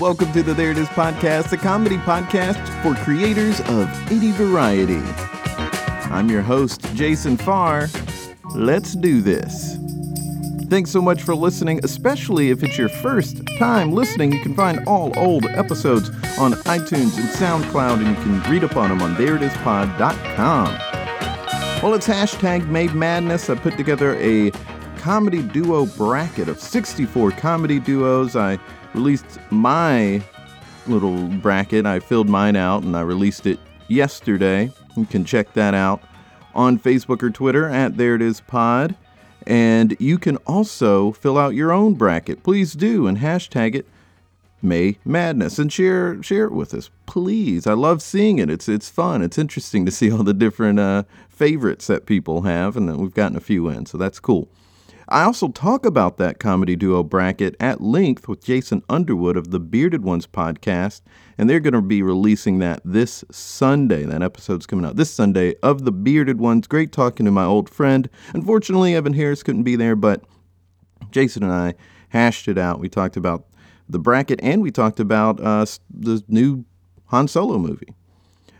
Welcome to the There It Is podcast, the comedy podcast for creators of any variety. I'm your host, Jason Farr. Let's do this. Thanks so much for listening, especially if it's your first time listening. You can find all old episodes on iTunes and SoundCloud, and you can read up on them on thereitispod.com. Well, it's hashtag May Madness. I put together a comedy duo bracket of 64 comedy duos. I released my little bracket. I filled mine out and I released it yesterday. You can check that out on Facebook or Twitter at There It Is Pod. And you can also fill out your own bracket. Please do and hashtag it May Madness and share share it with us, please. I love seeing it. It's it's fun. It's interesting to see all the different uh, favorites that people have, and we've gotten a few in, so that's cool. I also talk about that comedy duo bracket at length with Jason Underwood of the Bearded Ones podcast, and they're going to be releasing that this Sunday. That episode's coming out this Sunday of the Bearded Ones. Great talking to my old friend. Unfortunately, Evan Harris couldn't be there, but Jason and I hashed it out. We talked about the bracket and we talked about uh, the new Han Solo movie.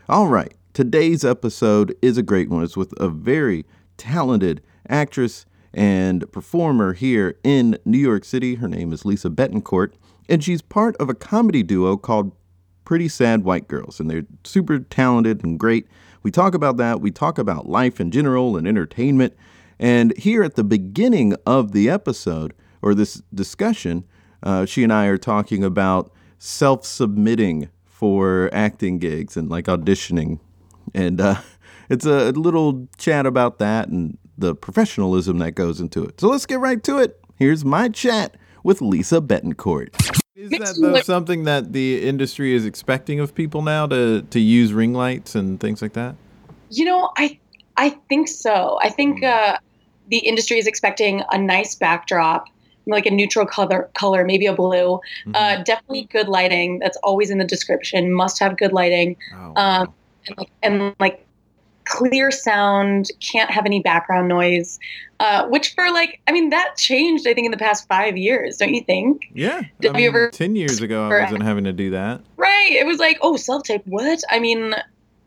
All right, today's episode is a great one. It's with a very talented actress and performer here in New York City. Her name is Lisa Betancourt, and she's part of a comedy duo called Pretty Sad White Girls, and they're super talented and great. We talk about that. We talk about life in general and entertainment. And here at the beginning of the episode, or this discussion, uh, she and I are talking about self submitting for acting gigs and like auditioning. And uh, it's a little chat about that and the professionalism that goes into it. So let's get right to it. Here's my chat with Lisa Betancourt. Is that though something that the industry is expecting of people now to to use ring lights and things like that? You know, I I think so. I think uh, the industry is expecting a nice backdrop, like a neutral color, color maybe a blue. Mm-hmm. Uh, definitely good lighting. That's always in the description. Must have good lighting. Oh, wow. um, and, like, and like clear sound, can't have any background noise. Uh, which for like, I mean, that changed. I think in the past five years, don't you think? Yeah. Did I mean, ever? Ten years ago, I wasn't having to do that. Right. It was like, oh, self tape. What? I mean,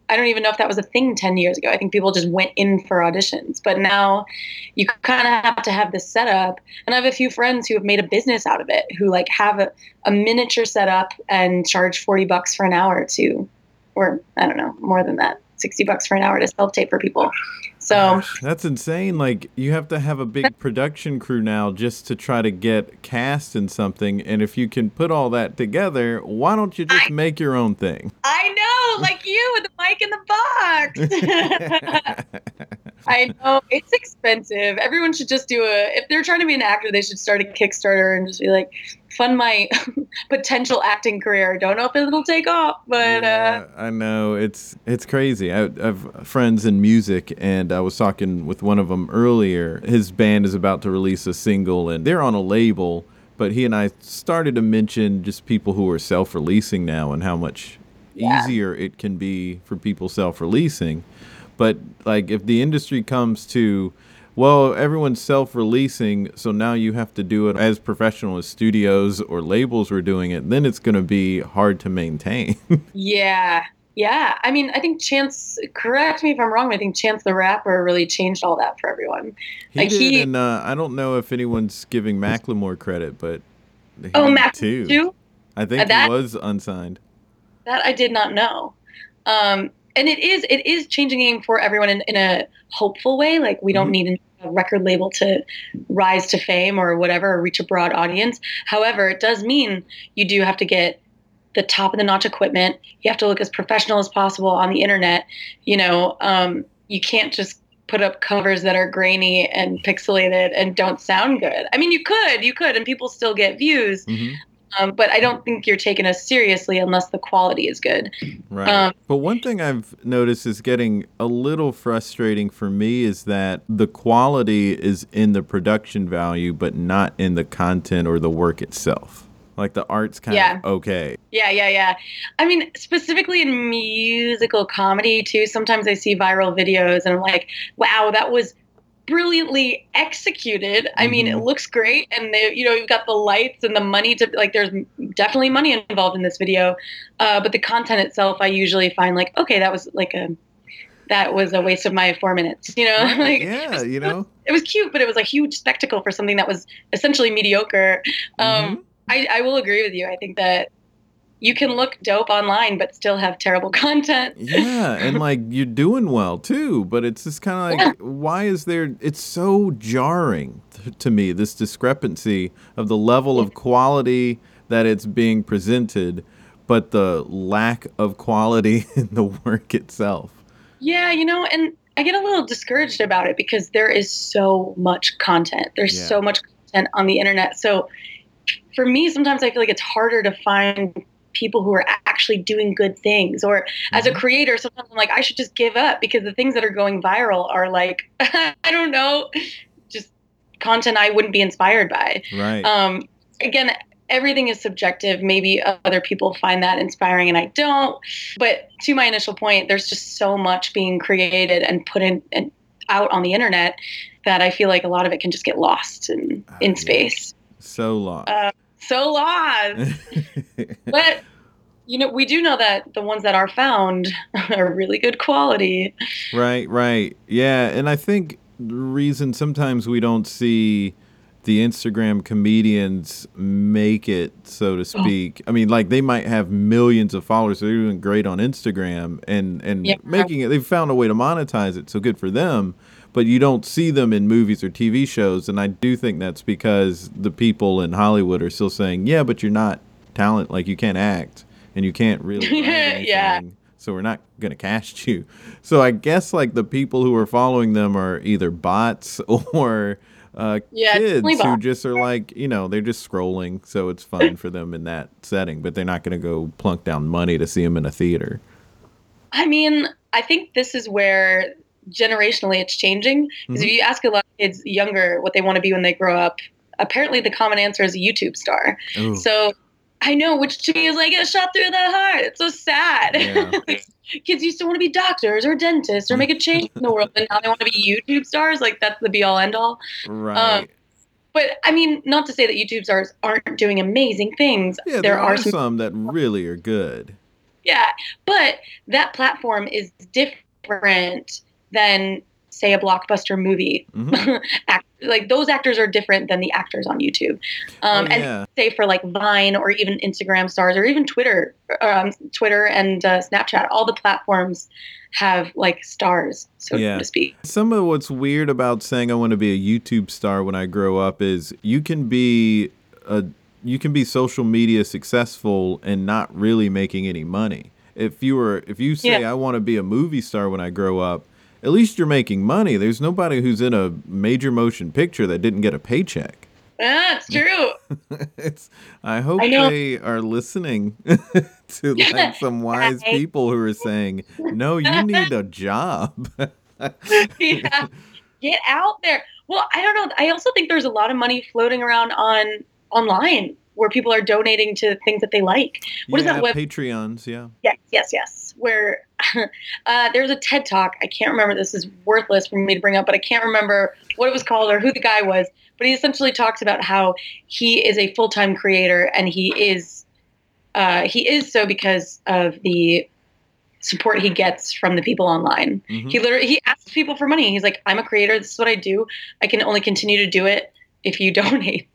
I don't even know if that was a thing 10 years ago. I think people just went in for auditions. But now you kind of have to have this setup. And I have a few friends who have made a business out of it, who like have a, a miniature setup and charge 40 bucks for an hour to, or I don't know, more than that. 60 bucks for an hour to self tape for people. So that's insane. Like you have to have a big production crew now just to try to get cast in something. And if you can put all that together, why don't you just I, make your own thing? I know, like you with the mic in the box. I know it's expensive. Everyone should just do a. If they're trying to be an actor, they should start a Kickstarter and just be like, fund my potential acting career. Don't know if it'll take off, but yeah, uh, I know it's it's crazy. I, have friends in music, and I was talking with one of them earlier. His band is about to release a single, and they're on a label. But he and I started to mention just people who are self-releasing now and how much yeah. easier it can be for people self-releasing. But like if the industry comes to well, everyone's self-releasing, so now you have to do it as professional as studios or labels were doing it. Then it's going to be hard to maintain. yeah, yeah. I mean, I think Chance. Correct me if I'm wrong. I think Chance the Rapper really changed all that for everyone. He like did, he, and uh, I don't know if anyone's giving Macklemore credit, but oh, Mac too. too? I think uh, that, he was unsigned. That I did not know. Um, and it is it is changing game for everyone in, in a hopeful way. Like we don't mm-hmm. need a record label to rise to fame or whatever, or reach a broad audience. However, it does mean you do have to get the top of the notch equipment. You have to look as professional as possible on the internet. You know, um, you can't just put up covers that are grainy and pixelated and don't sound good. I mean, you could, you could, and people still get views. Mm-hmm. Um, but I don't think you're taking us seriously unless the quality is good. Right. Um, but one thing I've noticed is getting a little frustrating for me is that the quality is in the production value, but not in the content or the work itself. Like the art's kind Yeah. of okay. Yeah, yeah, yeah. I mean, specifically in musical comedy too. Sometimes I see viral videos and I'm like, "Wow, that was brilliantly executed." I mean, it Mhm. looks great, and they, you know, you've got the lights and the money to like. There's definitely money involved in this video, uh, but the content itself, I usually find like, okay, that was like a that was a waste of my four minutes. You know, like yeah, you know. it was cute, but it was a huge spectacle for something that was essentially mediocre. Um, Mhm. I, I will agree with you. I think that you can look dope online, but still have terrible content. Yeah, and like you're doing well too, but it's just kind of like, why is there? It's so jarring to me this discrepancy of the level of quality that it's being presented, but the lack of quality in the work itself. Yeah, you know, and I get a little discouraged about it because there is so much content. There's Yeah. so much content on the internet. So for me, sometimes I feel like it's harder to find people who are actually doing good things. Or as a Mhm. creator, sometimes I'm like, I should just give up because the things that are going viral are like, I don't know, just content I wouldn't be inspired by. Right. Um, again, everything is subjective. Maybe other people find that inspiring and I don't. But to my initial point, there's just so much being created and put in and out on the internet that I feel like a lot of it can just get lost in, Ah, in yeah. space. so lost. Uh, so lost. but you know, we do know that the ones that are found are really good quality. Right, right. Yeah, and I think the reason sometimes we don't see the Instagram comedians make it, so to oh. speak. I mean, like they might have millions of followers, they're doing great on Instagram and and Yeah. making it they've found a way to monetize it, so good for them. But you don't see them in movies or TV shows, and I do think that's because the people in Hollywood are still saying, "Yeah, but you're not talent, like you can't act and you can't really write anything." Yeah. so we're not going to cast you. So I guess like the people who are following them are either bots or uh, Yeah, kids who just are like, you know, they're just scrolling, so it's fun for them in that setting, but they're not going to go plunk down money to see them in a theater. I mean, I think this is where generationally it's changing. Because Mhm. if you ask a lot of kids younger what they want to be when they grow up, apparently the common answer is a YouTube star. Ooh, So I know, which to me is like a shot through the heart. It's so sad. Yeah. Kids used to want to be doctors or dentists or make a change in the world, and now they want to be YouTube stars. Like that's the be all end all. right. But I mean, not to say that YouTube stars aren't doing amazing things. yeah, there, are, some that really are good. Yeah, but that platform is different than say a blockbuster movie. Mhm. Act, like those actors are different than the actors on YouTube. Um, oh, And yeah. say for like Vine or even Instagram stars or even Twitter, um, Twitter and uh, Snapchat, all the platforms have like stars, so Yeah. to speak. Some of what's weird about saying I want to be a YouTube star when I grow up is you can be a you can be social media successful and not really making any money. If you were if you say Yeah. I want to be a movie star when I grow up, at least you're making money. There's nobody who's in a major motion picture that didn't get a paycheck. That's true. it's I hope I they are listening to like some wise I- people who are saying, "No, you need a job." yeah. Get out there. Well, I don't know. I also think there's a lot of money floating around on online where people are donating to things that they like. What is yeah, that web? Patreons, yeah. Yes, yes, yes. Where uh, was a TED talk. I can't remember. This is worthless for me to bring up, but I can't remember what it was called or who the guy was. But he essentially talks about how he is a full time creator and he is uh, he is so because of the support he gets from the people online. Mhm. He literally he asks people for money. He's like, I'm a creator. This is what I do. I can only continue to do it if you donate.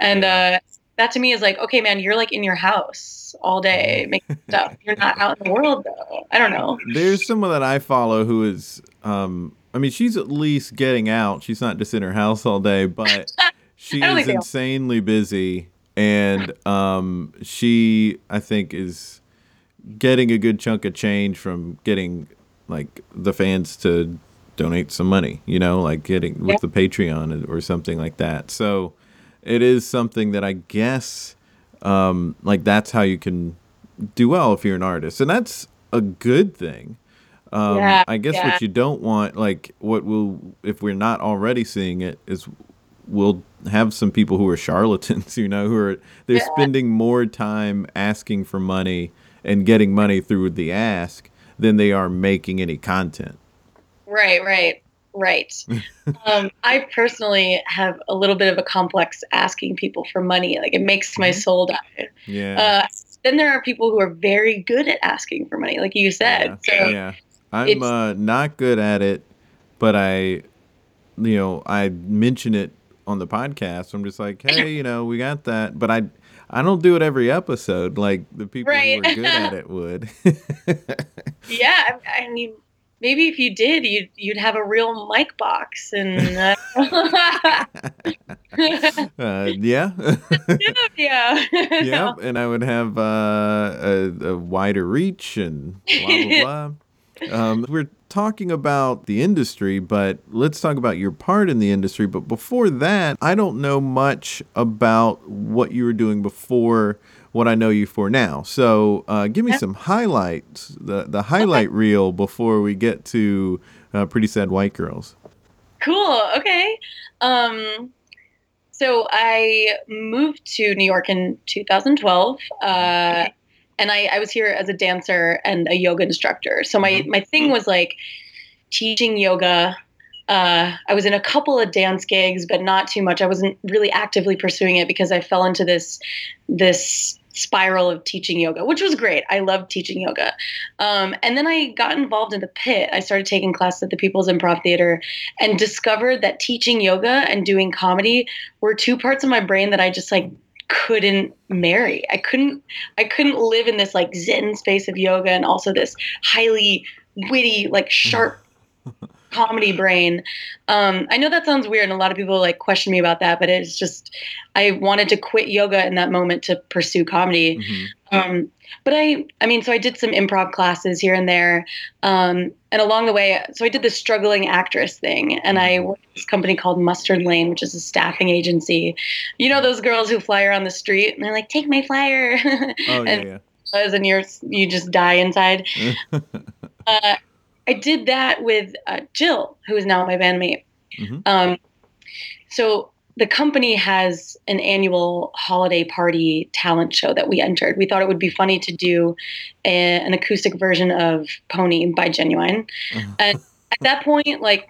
And uh, that to me is like, okay, man, you're like in your house all day making stuff. You're not out in the world though. I don't know. There's someone that I follow who is, um, I mean, she's at least getting out. She's not just in her house all day, but she is think they are. insanely busy, and um, she, I think, is getting a good chunk of change from getting like the fans to donate some money. You know, like getting with Yeah. the Patreon or something like that. So it is something that I guess um, like that's how you can do well if you're an artist, and that's a good thing. Um, Yeah, I guess yeah. what you don't want, like what will, if we're not already seeing it, is we'll have some people who are charlatans, you know, who are they're Yeah. spending more time asking for money and getting money through the ask than they are making any content. Right, right, right. um, I personally have a little bit of a complex asking people for money. Like it makes my Mhm. soul die. Yeah. Uh, then there are people who are very good at asking for money, like you said. yeah. So yeah. I'm uh, not good at it, but I, you know, I mention it on the podcast. I'm just like, hey, you know, we got that, but I, I don't do it every episode like the people Right. who are good at it would. yeah, I, I mean, maybe if you did, you'd you'd have a real mic box and. Uh, uh, yeah. yeah. yep, and I would have uh, a, a wider reach and blah blah blah. Um, we're talking about the industry, but let's talk about your part in the industry. But before that, I don't know much about what you were doing before what I know you for now. So uh, give me Okay. some highlights, the the highlight reel before we get to uh, Pretty Sad White Girls. Cool. Okay. Um, so I moved to New York in 2012, uh, and I, I was here as a dancer and a yoga instructor. So my my thing was like teaching yoga. Uh, I was in a couple of dance gigs, but not too much. I wasn't really actively pursuing it because I fell into this this spiral of teaching yoga, which was great. I loved teaching yoga. Um, and then I got involved in the pit. I started taking classes at the People's Improv Theater and discovered that teaching yoga and doing comedy were two parts of my brain that I just like couldn't marry. I couldn't I couldn't live in this like zen space of yoga and also this highly witty like sharp comedy brain. Um, I know that sounds weird and a lot of people like question me about that, but it's just I wanted to quit yoga in that moment to pursue comedy. Mhm. Um, but I, I mean, so I did some improv classes here and there, um, and along the way, so I did the struggling actress thing, and I worked at this company called Mustard Lane, which is a staffing agency. You know those girls who fly around the street and they're like, "Take my flyer," Oh and yeah, and you're you just die inside. Uh, I did that with uh, Jill, who is now my bandmate. Mhm. Um, so the company has an annual holiday party talent show that we entered. We thought it would be funny to do a, an acoustic version of Pony by Ginuwine. Uh-huh. And at that point, like,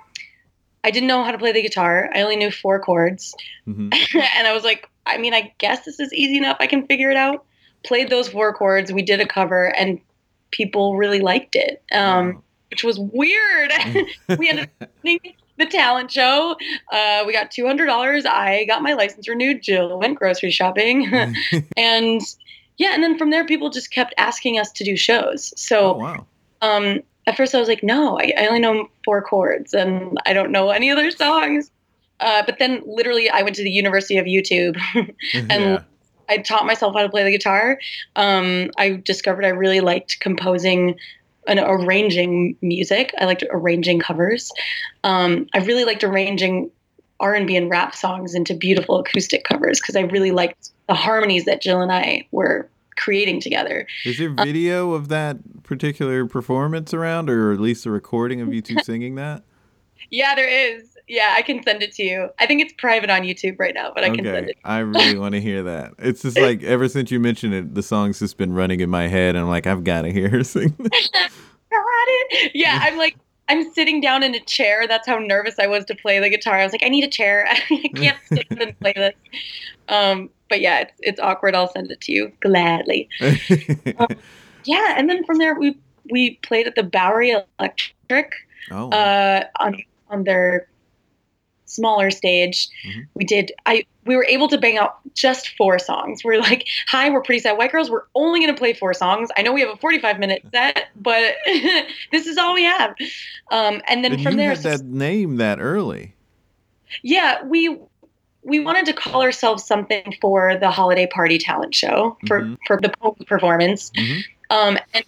I didn't know how to play the guitar. I only knew four chords. Mhm. and I was like, I mean, I guess this is easy enough. I can figure it out. Played those four chords. We did a cover, and people really liked it, um. Which was weird. we ended up winning the talent show. Uh, we got two hundred dollars. I got my license renewed. Jill went grocery shopping, and yeah, and then from there, people just kept asking us to do shows. oh So wow. um, at first, I was like, no, I, I only know four chords, and I don't know any other songs. Uh, but then, literally, I went to the University of YouTube. yeah. I taught myself how to play the guitar. Um, I discovered I really liked composing and arranging music. I liked arranging covers. Um, I really liked arranging R and B and rap songs into beautiful acoustic covers because I really liked the harmonies that Jill and I were creating together. Is there video of that particular performance around, or at least a recording of you two singing that? Yeah, there is. Yeah, I can send it to you. I think it's private on YouTube right now, but I can send it. Okay. I really want to hear that. It's just like ever since you mentioned it, the song's just been running in my head, and I'm like, I've got to hear her sing. this. Got it. Yeah, I'm like, I'm sitting down in a chair. That's how nervous I was to play the guitar. I was like, I need a chair. I can't sit and play this. Um, but yeah, it's, it's awkward. I'll send it to you gladly. Yeah, and then from there we we played at the Bowery Electric oh, uh, on on their smaller stage. Mhm. We did. I we were able to bang out just four songs. We're like, hi, we're pretty sad white girls. We're only going to play four songs. I know we have a forty-five minute set, but this is all we have. Um, and then and from you there, that name that early. yeah, we we wanted to call ourselves something for the holiday party talent show for Mhm. for the performance. Mhm. Um, and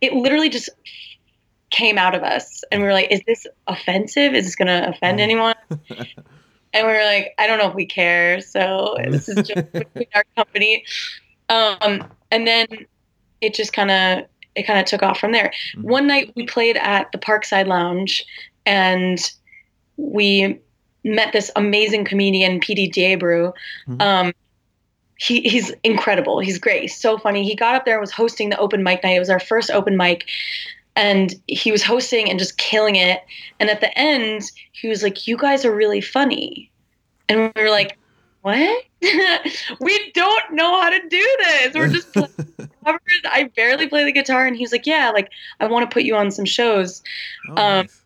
it literally just came out of us, and we were like, "Is this offensive? Is this going to offend anyone?" and we were like, "I don't know if we care." So this is just between our company. Um, and then it just kind of it kind of took off from there. Mhm. One night we played at the Parkside Lounge, and we met this amazing comedian, PD Diabru. Mhm. Um, he, he's incredible. He's great. He's so funny. He got up there and was hosting the open mic night. It was our first open mic. And he was hosting and just killing it. And at the end, he was like, You guys are really funny. And we were like, What? we don't know how to do this. We're just covers. I barely play the guitar. And he was like, Yeah, like, I want to put you on some shows Oh, Um, nice.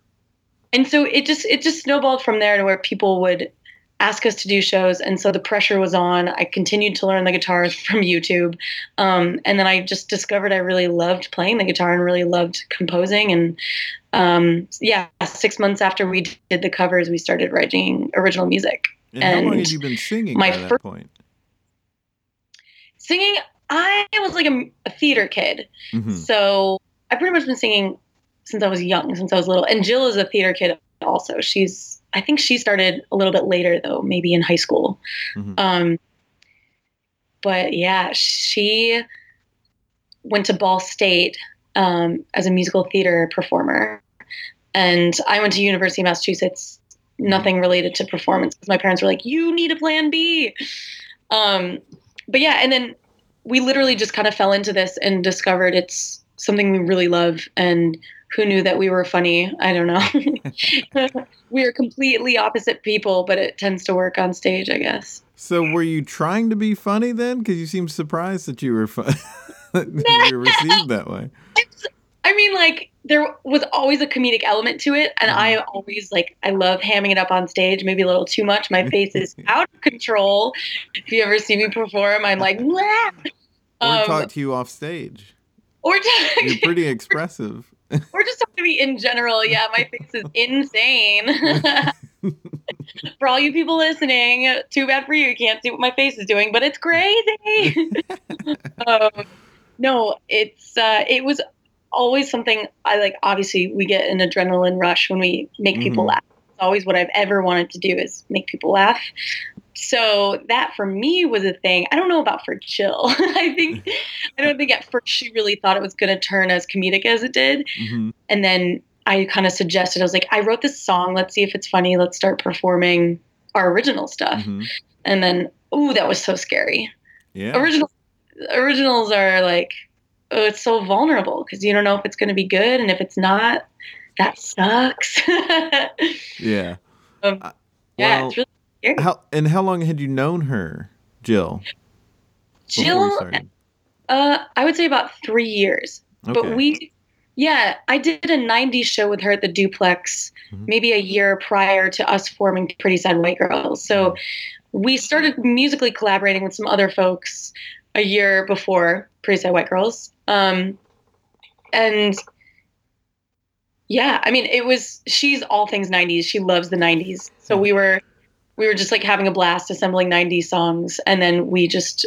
and so it just it just snowballed from there to where people would ask us to do shows. And so the pressure was on. I continued to learn the guitar from youtube. Um, and then i just discovered i really loved playing the guitar and really loved composing. And um, yeah six months after we did the covers we started writing original music. And, how long and had you been singing my by that fir- point? singing i was like a, a theater kid. Mhm. so I've pretty much been singing since i was young since i was little. And jill is a theater kid also. She's i think she started a little bit later though maybe in high school. Mhm. um but yeah she went to ball state um, as a musical theater performer. And i went to university of massachusetts nothing related to performance because my parents were like you need a plan b. Um, but yeah and then we literally just kind of fell into this and discovered it's something we really love. And who knew that we were funny i don't know we are completely opposite people but it tends to work on stage i guess So were you trying to be funny then? Because you seemed surprised that you were fun- that you were received that way. I mean, like there was always a comedic element to it, and I always like I love hamming it up on stage, maybe a little too much. My face is out of control. If you ever see me perform, I'm like, "Wah!" Or Um, talk to you off stage. or You're pretty expressive. or just talking to me in general. Yeah, my face is insane. for all you people listening, too bad for you. You can't see what my face is doing, but it's crazy. um, no, it's uh, it was always something I like. Obviously, we get an adrenaline rush when we make people Mhm. laugh. It's always what I've ever wanted to do is make people laugh. So that for me was a thing. I don't know about for Jill. I think I don't think at first she really thought it was going to turn as comedic as it did Mhm. and then I kind of suggested I was like, I wrote this song. Let's see if it's funny. Let's start performing our original stuff. Mhm. And then, ooh, that was so scary. Yeah. Original originals are like, oh, it's so vulnerable because you don't know if it's going to be good, and if it's not, that sucks. Yeah. Um, yeah, well, it's really how and how long had you known her, Jill? Jill, uh, I would say about three years. Okay. But we, yeah, I did a 90s show with her at the Duplex Mhm. maybe a year prior to us forming Pretty Sad White Girls. So we started musically collaborating with some other folks a year before Pretty Sad White Girls. Um, and yeah, I mean, it was, she's all things 90s. She loves the 90s. So we were, we were just like having a blast assembling 90 songs. And then we just,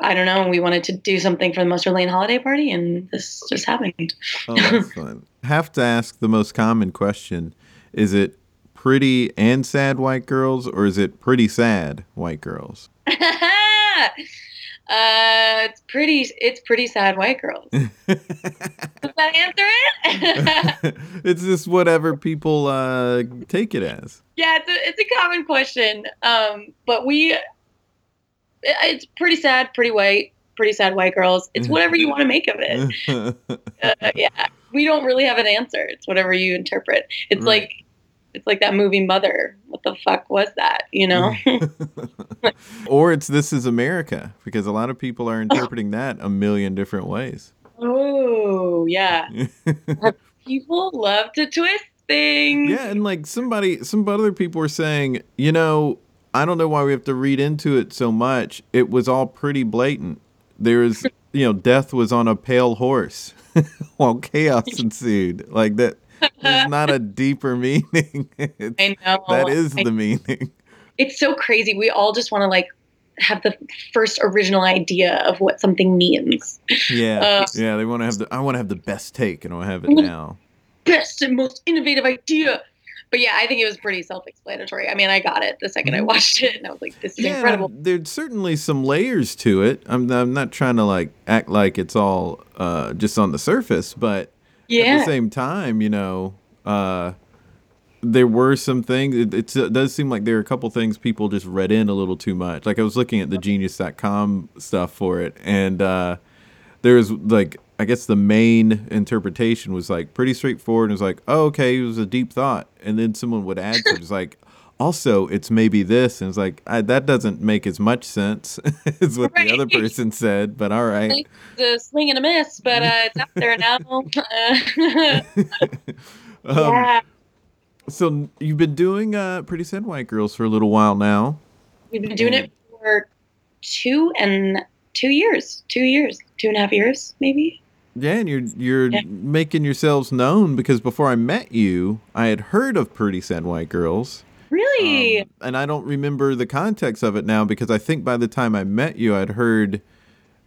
I don't know, we wanted to do something for the Muster Lane holiday party, and this just happened. Oh, that's fun. Have to ask the most common question: Is it pretty and sad white girls, or is it pretty sad white girls? uh, it's pretty. It's pretty sad, white girls. Does that answer it? it's just whatever people uh, take it as. yeah, it's a, it's a common question. Um, but we, it's pretty sad, pretty white, pretty sad white girls. It's whatever you want to make of it. Uh, yeah, we don't really have an answer. It's whatever you interpret. It's Right. like, it's like that movie Mother. What the fuck was that? You know? or it's This Is America, because a lot of people are interpreting that a million different ways. oh yeah. People love to twist things. Yeah, and like somebody, some other people were saying, you know, I don't know why we have to read into it so much. It was all pretty blatant. There is, you know, death was on a pale horse while chaos ensued. Like that, there's not a deeper meaning. I know. that is I- the meaning. it's so crazy. We all just want to like have the first original idea of what something means. Yeah, Uh, yeah. They want to have the. I want to have the best take, and I have it now. Best and most innovative idea. but yeah, I think it was pretty self-explanatory. I mean, I got it the 2nd I Mhm. watched it, and I was like, "This is Yeah, incredible." there's certainly some layers to it. I'm I'm not trying to like act like it's all uh, just on the surface, but at the Yeah, same time, you know, uh, there were some things. It, it's, it does seem like there are a couple things people just read in a little too much. Like I was looking at the Genius.com stuff for it, and uh, there was like I guess the main interpretation was like pretty straightforward. It was like, oh, okay, it was a deep thought, and then someone would add to it. It's like. Also, it's maybe this, and it's like I, that doesn't make as much sense as what the other person said. But all right, a swing and a miss, but uh, it's out there now. Uh, um, yeah, So you've been doing uh, Pretty Sad White Girls for a little while now. we've been doing it for two and two years, two years, two and a half years, maybe. Yeah, and you're you're Yeah. making yourselves known because before I met you, I had heard of Pretty Sad White Girls. Really? Um, and I don't remember the context of it now because I think by the time I met you, I'd heard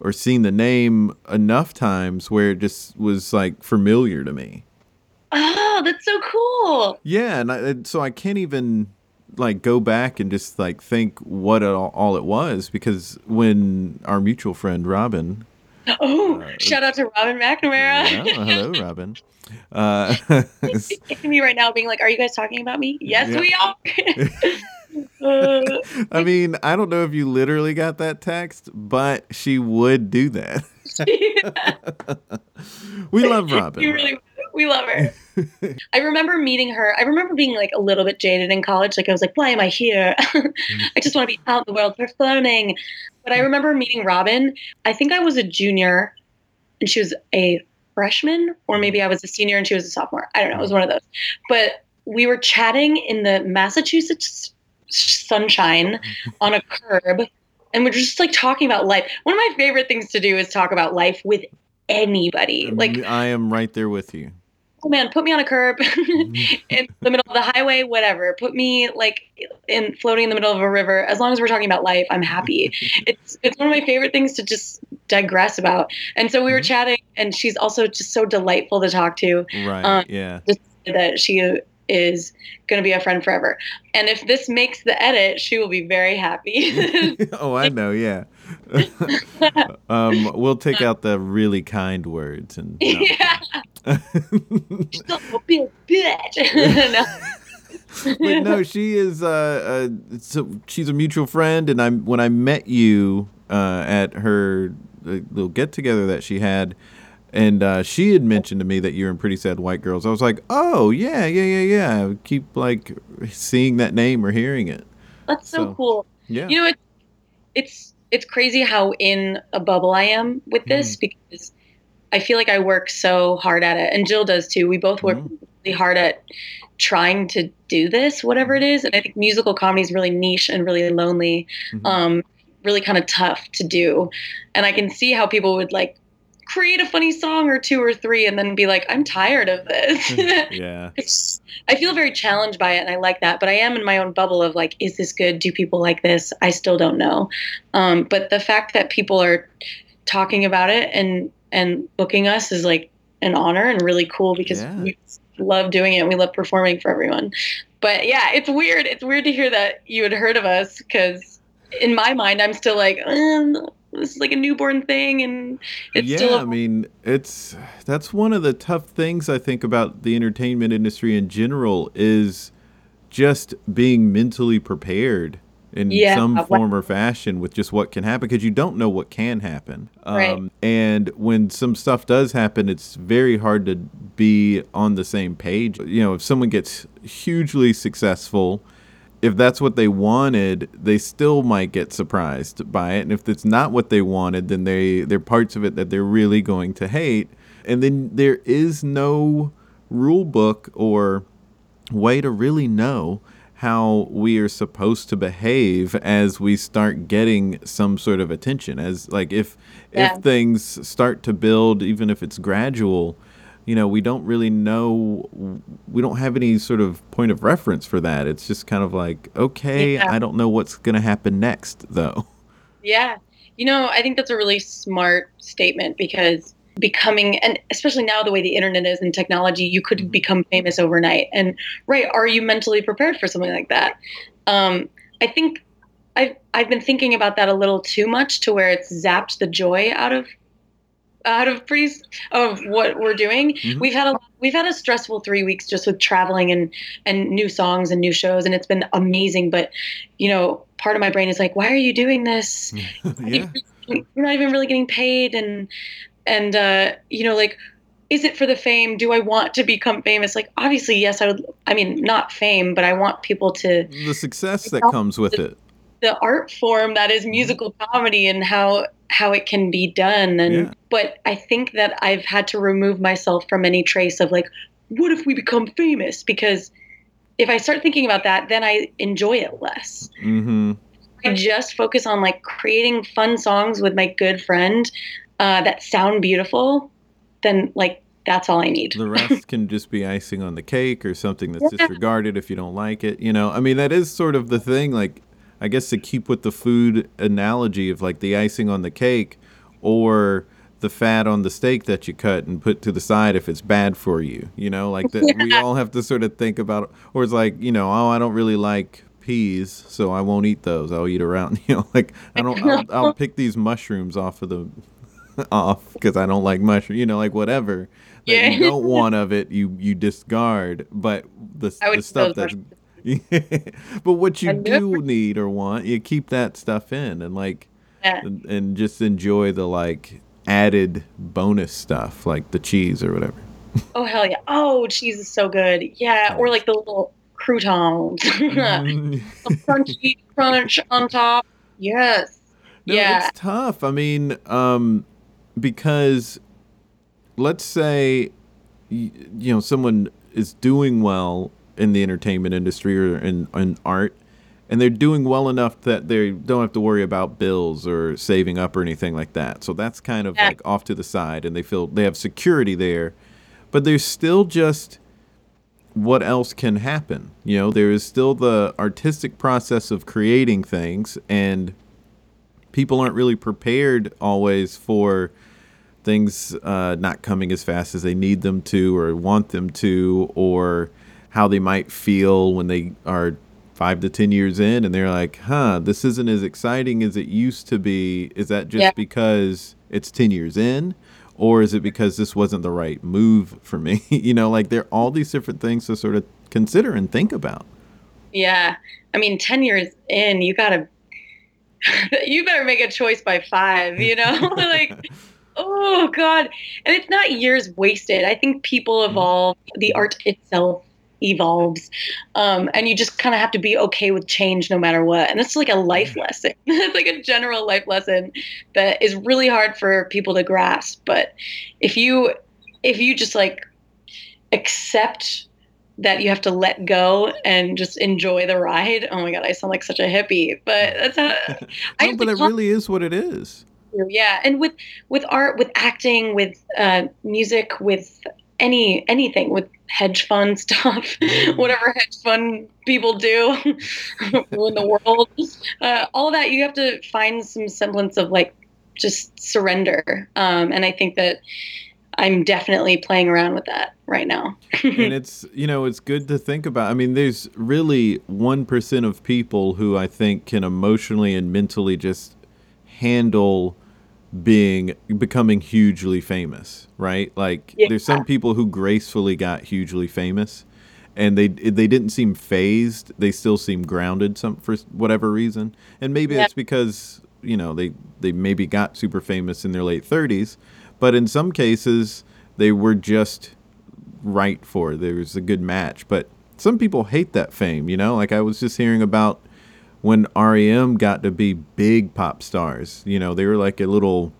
or seen the name enough times where it just was like familiar to me. oh, that's so cool. Yeah, and, I, and so I can't even like go back and just like think what it all, all it was because when our mutual friend Robin Oh, Uh, shout out to Robin McNamara. Yeah, hello, Robin. Uh, me right now being like, are you guys talking about me? Yes, Yeah. we are. uh, I mean, I don't know if you literally got that text, but she would do that. we love Robin. you really, we love her. I remember meeting her. I remember being like a little bit jaded in college. Like I was like, why am I here? Mm-hmm. I just want to be out in the world performing. But I mm-hmm. remember meeting Robin. I think I was a junior, and she was a freshman, or mm-hmm. maybe I was a senior and she was a sophomore. I don't know. It was one of those. But we were chatting in the Massachusetts sunshine on a curb, and we're just like talking about life. One of my favorite things to do is talk about life with anybody. Like I am right there with you. Oh man, put me on a curb in the middle of the highway, whatever. Put me like in floating in the middle of a river. As long as we're talking about life, I'm happy. it's it's one of my favorite things to just digress about. And so we were Mhm. chatting, and she's also just so delightful to talk to Right. Um, yeah. that she is going to be a friend forever. And if this makes the edit, she will be very happy. oh, I know. Yeah. um, we'll take out the really kind words and. no. yeah, she's a bitch. no. but no, she is. Uh, uh, so she's a mutual friend, and I'm when I met you uh, at her uh, little get together that she had, and uh, she had mentioned to me that you're in Pretty Sad White Girls. I was like, oh yeah, yeah, yeah, yeah. I keep like seeing that name or hearing it. That's so, So, cool. Yeah. You know, it's it's it's crazy how in a bubble I am with this because I feel like I work so hard at it, and Jill does too. We both work Mhm. really hard at trying to do this, whatever it is. And I think musical comedy is really niche and really lonely, Mhm. um, really kind of tough to do. And I can see how people would like create a funny song or two or three, and then be like, "I'm tired of this." yeah. it's, I feel very challenged by it, and I like that. But I am in my own bubble of like, is this good? Do people like this? I still don't know. Um, but the fact that people are talking about it and and booking us is like an honor and really cool because Yeah. we love doing it. and We love performing for everyone. But yeah, it's weird. It's weird to hear that you had heard of us because in my mind, I'm still like, um, this is like a newborn thing, and it's yeah, still. I mean, it's that's one of the tough things I think about the entertainment industry in general is just being mentally prepared in Yeah, some what- form or fashion with just what can happen because you don't know what can happen. Right. Um, and when some stuff does happen, it's very hard to be on the same page. You know, if someone gets hugely successful, if that's what they wanted, they still might get surprised by it. And if it's not what they wanted, then they there are parts of it that they're really going to hate. And then there is no rule book or way to really know how we are supposed to behave as we start getting some sort of attention as like if Yeah. if things start to build even if it's gradual you know we don't really know we don't have any sort of point of reference for that it's just kind of like okay Yeah. i don't know what's going to happen next though Yeah. You know, I think that's a really smart statement because becoming and especially now the way the internet is and technology you could Mm-hmm. become famous overnight and right are you mentally prepared for something like that um, i think I've, I've been thinking about that a little too much to where it's zapped the joy out of out of pretty of what we're doing Mhm. we've had a we've had a stressful three weeks just with traveling and and new songs and new shows and it's been amazing but you know part of my brain is like why are you doing this yeah. you're not even really getting paid and and uh you know like is it for the fame do i want to become famous like obviously yes i would i mean not fame but i want people to The success that comes with it. The art form that Mm-hmm. musical comedy and how how it can be done and Yeah. but i think that i've had to remove myself from any trace of like what if we become famous because if i start thinking about that then i enjoy it less Mm-hmm. I just focus on like creating fun songs with my good friend uh, that sound beautiful, then like that's all I need. The rest can just be icing on the cake or something that's Yeah. disregarded if you don't like it. You know, I mean, that is sort of the thing. Like, I guess to keep with the food analogy of like the icing on the cake or the fat on the steak that you cut and put to the side if it's bad for you. You know, like that we all have to sort of think about, or it's like, you know, oh, I don't really like peas, so I won't eat those. I'll eat around, you know, like I don't, I'll, I'll pick these mushrooms off of the, off because I don't like mushroom, you know, like whatever that Yeah. you don't want of it, you you discard. But the the stuff that's, but what you do need or want, you keep that stuff in and like Yeah. and, and just enjoy the like added bonus stuff like the cheese or whatever. Oh hell yeah! Oh, cheese is so good. Yeah, or like the little croutons, Mm. crunchy crunch on top. Yes. No, yeah. it's tough. I mean, um, because let's say you know someone is doing well in the entertainment industry or in, in art, and they're doing well enough that they don't have to worry about bills or saving up or anything like that. So that's kind of Yeah. like off to the side, and they feel they have security there, but there's still just what else can happen. You know, there is still the artistic process of creating things and people aren't really prepared always for things uh, not coming as fast as they need them to or want them to or how they might feel when they are five to ten years in and they're like huh this isn't as exciting as it used to be is that just Yeah. because it's 10 years in or is it because this wasn't the right move for me you know like there are all these different things to sort of consider and think about Yeah. I mean, 10 years in, you gotta, you better make a choice by five, you know? like, oh, God. And it's not years wasted. I think people mm-hmm. evolve, the art itself evolves. Um, and you just kind of have to be okay with change no matter what. And it's like a life lesson. it's like a general life lesson that is really hard for people to grasp. But if you, if you just like accept that you have to let go and just enjoy the ride. Oh my god, I sound like such a hippie, but that's how I no, but it really is what it is yeah. And with with art, with acting, with uh, music, with any anything, with hedge fund stuff, whatever hedge fund people do in the world, uh, all that you have to find some semblance of like just surrender. Um, and I think that I'm definitely playing around with that right now. and it's you know it's good to think about i mean there's really 1% of people who i think can emotionally and mentally just handle being becoming hugely famous right like Yeah. there's some people who gracefully got hugely famous and they they didn't seem phased they still seem grounded some for whatever reason and maybe Yeah. it's because you know they they maybe got super famous in their late 30s but in some cases they were just right for. There was a good match. But some people hate that fame, you know? Like I was just hearing about when REM got to be big pop stars. You know, they were like a little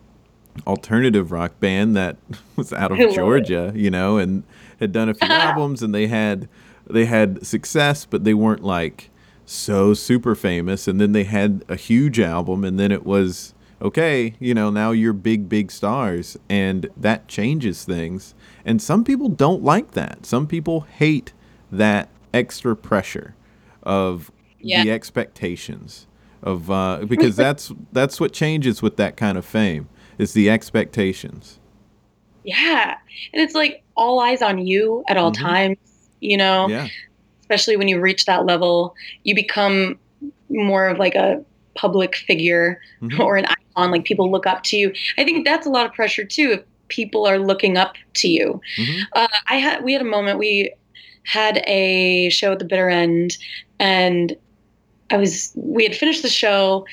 alternative rock band that was out of. Georgia, you know, and had done a few albums and they had they had success, but they weren't like so super famous and then they had a huge album and then it was okay, you know, now you're big, big stars, and that changes things. And some people don't like that. Some people hate that extra pressure of Yeah. the expectations of uh, because that's that's what changes with that kind of fame is the expectations. Yeah. And it's like all eyes on you at all Mhm. times, you know, Yeah. especially when you reach that level, you become more of like a public figure Mhm. or an icon, like people look up to you. I think that's a lot of pressure too. If people are looking up to you. Mhm. Uh, I had we had a moment. We had a show at the bitter end, and I was we had finished the show,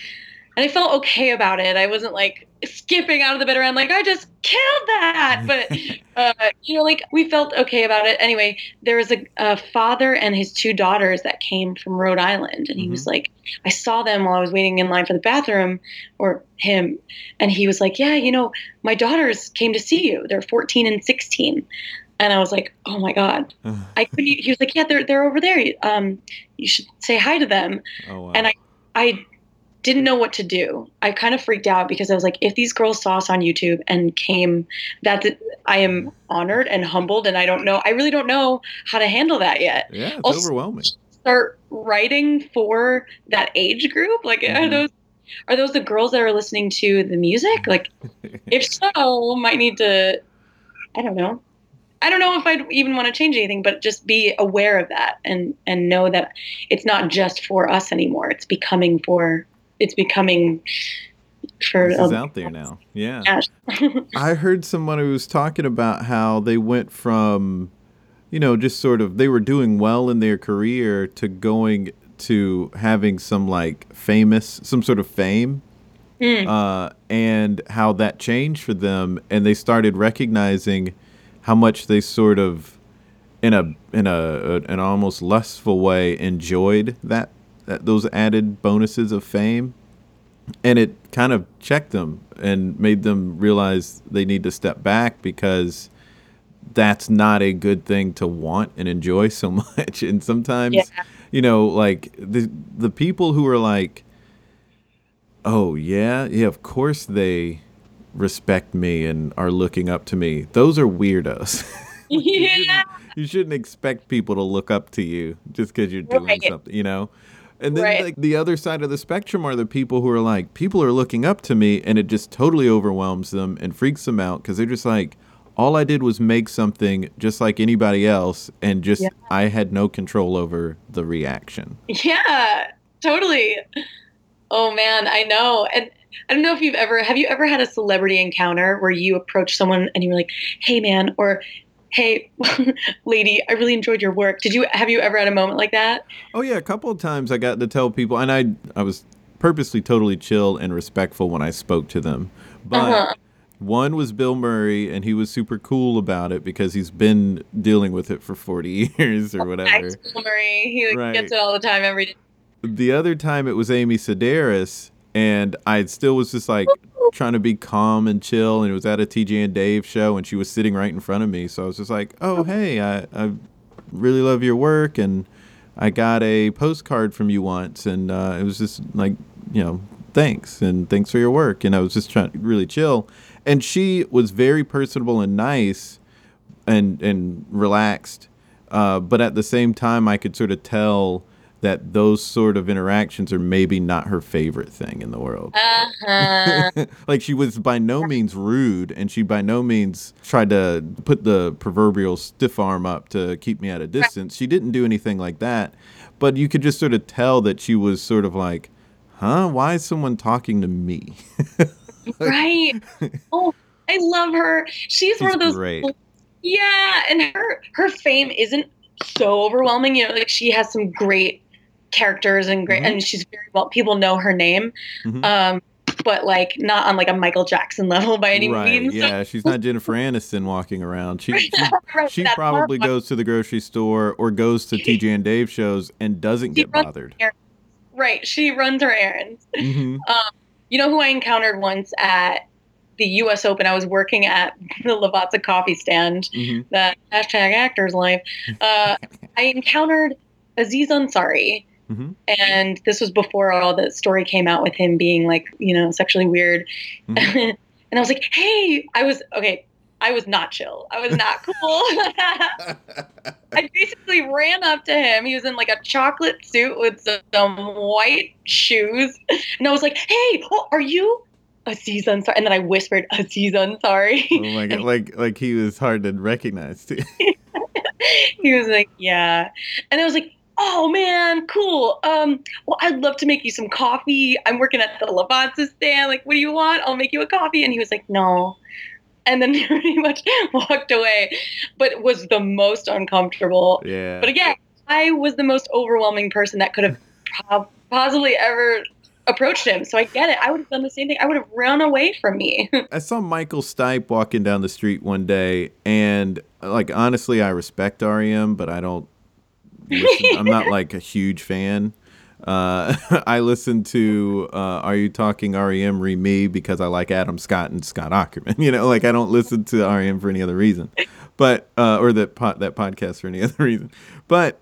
and I felt okay about it. I wasn't like skipping out of the bitter end, like I just killed that. But uh, you know, like we felt okay about it. Anyway, there was a, a father and his two daughters that came from Rhode Island, and he was like, I saw them while I was waiting in line for the bathroom, or him, and he was like, Yeah, you know, my daughters came to see you. They're 14 and 16. And I was like, oh my God. I couldn't, he was like, yeah, they're, they're over there. Um, you should say hi to them. oh wow. and I, I didn't know what to do. I kind of freaked out because I was like, if these girls saw us on YouTube and came, that I am honored and humbled. And I don't know, I really don't know how to handle that yet. yeah, it's also- overwhelming. Start writing for that age group. Like, are Mhm. those, are those the girls that are listening to the music? Like, if so, might need to, I don't know. I don't know if I'd even want to change anything, but just be aware of that and and know that it's not just for us anymore. It's becoming for it's becoming for this is out there now. Yeah. yeah. I heard someone who was talking about how they went from, you know, just sort of they were doing well in their career to going to having some like famous, some sort of fame, Mm. uh, and how that changed for them, and they started recognizing how much they sort of, in a in a an almost lustful way, enjoyed that, that those added bonuses of fame and it kind of checked them and made them realize they need to step back because that's not a good thing to want and enjoy so much and sometimes Yeah. you know like the the people who are like oh yeah yeah of course they respect me and are looking up to me those are weirdos yeah. you shouldn't expect people to look up to you just because you're doing Right. something, you know? And then Right. like the other side of the spectrum are the people who are like, people are looking up to me and it just totally overwhelms them and freaks them out because they're just like, all I did was make something just like anybody else and just Yeah. I had no control over the reaction. Yeah, totally. Oh man, I know. And I don't know if you've ever have you ever had a celebrity encounter where you approach someone and you were like, "Hey man," or "Hey lady, I really enjoyed your work." Did you have you ever had a moment like that? Oh yeah, a couple of times I got to tell people and I I was purposely totally chill and respectful when I spoke to them. But Uh-huh. One was Bill Murray, and he was super cool about it because he's been dealing with it for 40 years or whatever. Bill Murray. He Right. gets it all the time every day. The other time it was Amy Sedaris, and I still was just like trying to be calm and chill, and it was at a TJ and Dave show, and she was sitting right in front of me. So I was just like, oh, hey, I, I really love your work, and I got a postcard from you once, and uh, it was just like, you know, thanks, and thanks for your work. And I was just trying to really chill. And she was very personable and nice and, and relaxed. Uh, but at the same time, I could sort of tell that those sort of interactions are maybe not her favorite thing in the world. Uh-huh. like she was by no means rude and she by no means tried to put the proverbial stiff arm up to keep me at a distance she didn't do anything like that but you could just sort of tell that she was sort of like huh why is someone talking to me right. Oh, I love her. She's, one of those great. Yeah, and her her fame isn't so overwhelming. You know, like she has some great characters and great, Mhm. and she's very well. People know her name, Mhm. um, but like not on like a Michael Jackson level by any right means. yeah she's not jennifer aniston walking around she, she Right, she probably goes to the grocery store or goes to TJ and Dave shows and doesn't She get bothered. Right, she runs her errands. hmm You know who I encountered once at the U.S. Open? I was working at the Lavazza coffee stand. hmm The hashtag actors life. Uh, I encountered Aziz Ansari. Hmm and this was before all the story came out with him being like you know sexually weird. Mhm. and i was like hey i was okay i was not chill. I was not cool. I basically ran up to him. He was in like a chocolate suit with some, some white shoes. And i was like hey oh, are you Aziz Ansari, and then I whispered Aziz Ansari. Oh my god, like like he was hard to recognize too. he was like, yeah, and I was like, oh man, cool. Um, well, I'd love to make you some coffee. I'm working at the Lavazza stand. Like, what do you want? I'll make you a coffee. And he was like, no. And then he pretty much walked away, but was the most uncomfortable. Yeah. But again, I was the most overwhelming person that could have possibly ever approached him. So I get it. I would have done the same thing. I would have run away from me. I saw Michael Stipe walking down the street one day, and like honestly, I respect REM, but I don't. Listen, I'm not like a huge fan. Uh, I listen to uh, "Are You Talking REM?" Re Me because I like Adam Scott and Scott Aukerman. You know, like I don't listen to REM for any other reason, but uh, or that that podcast for any other reason. But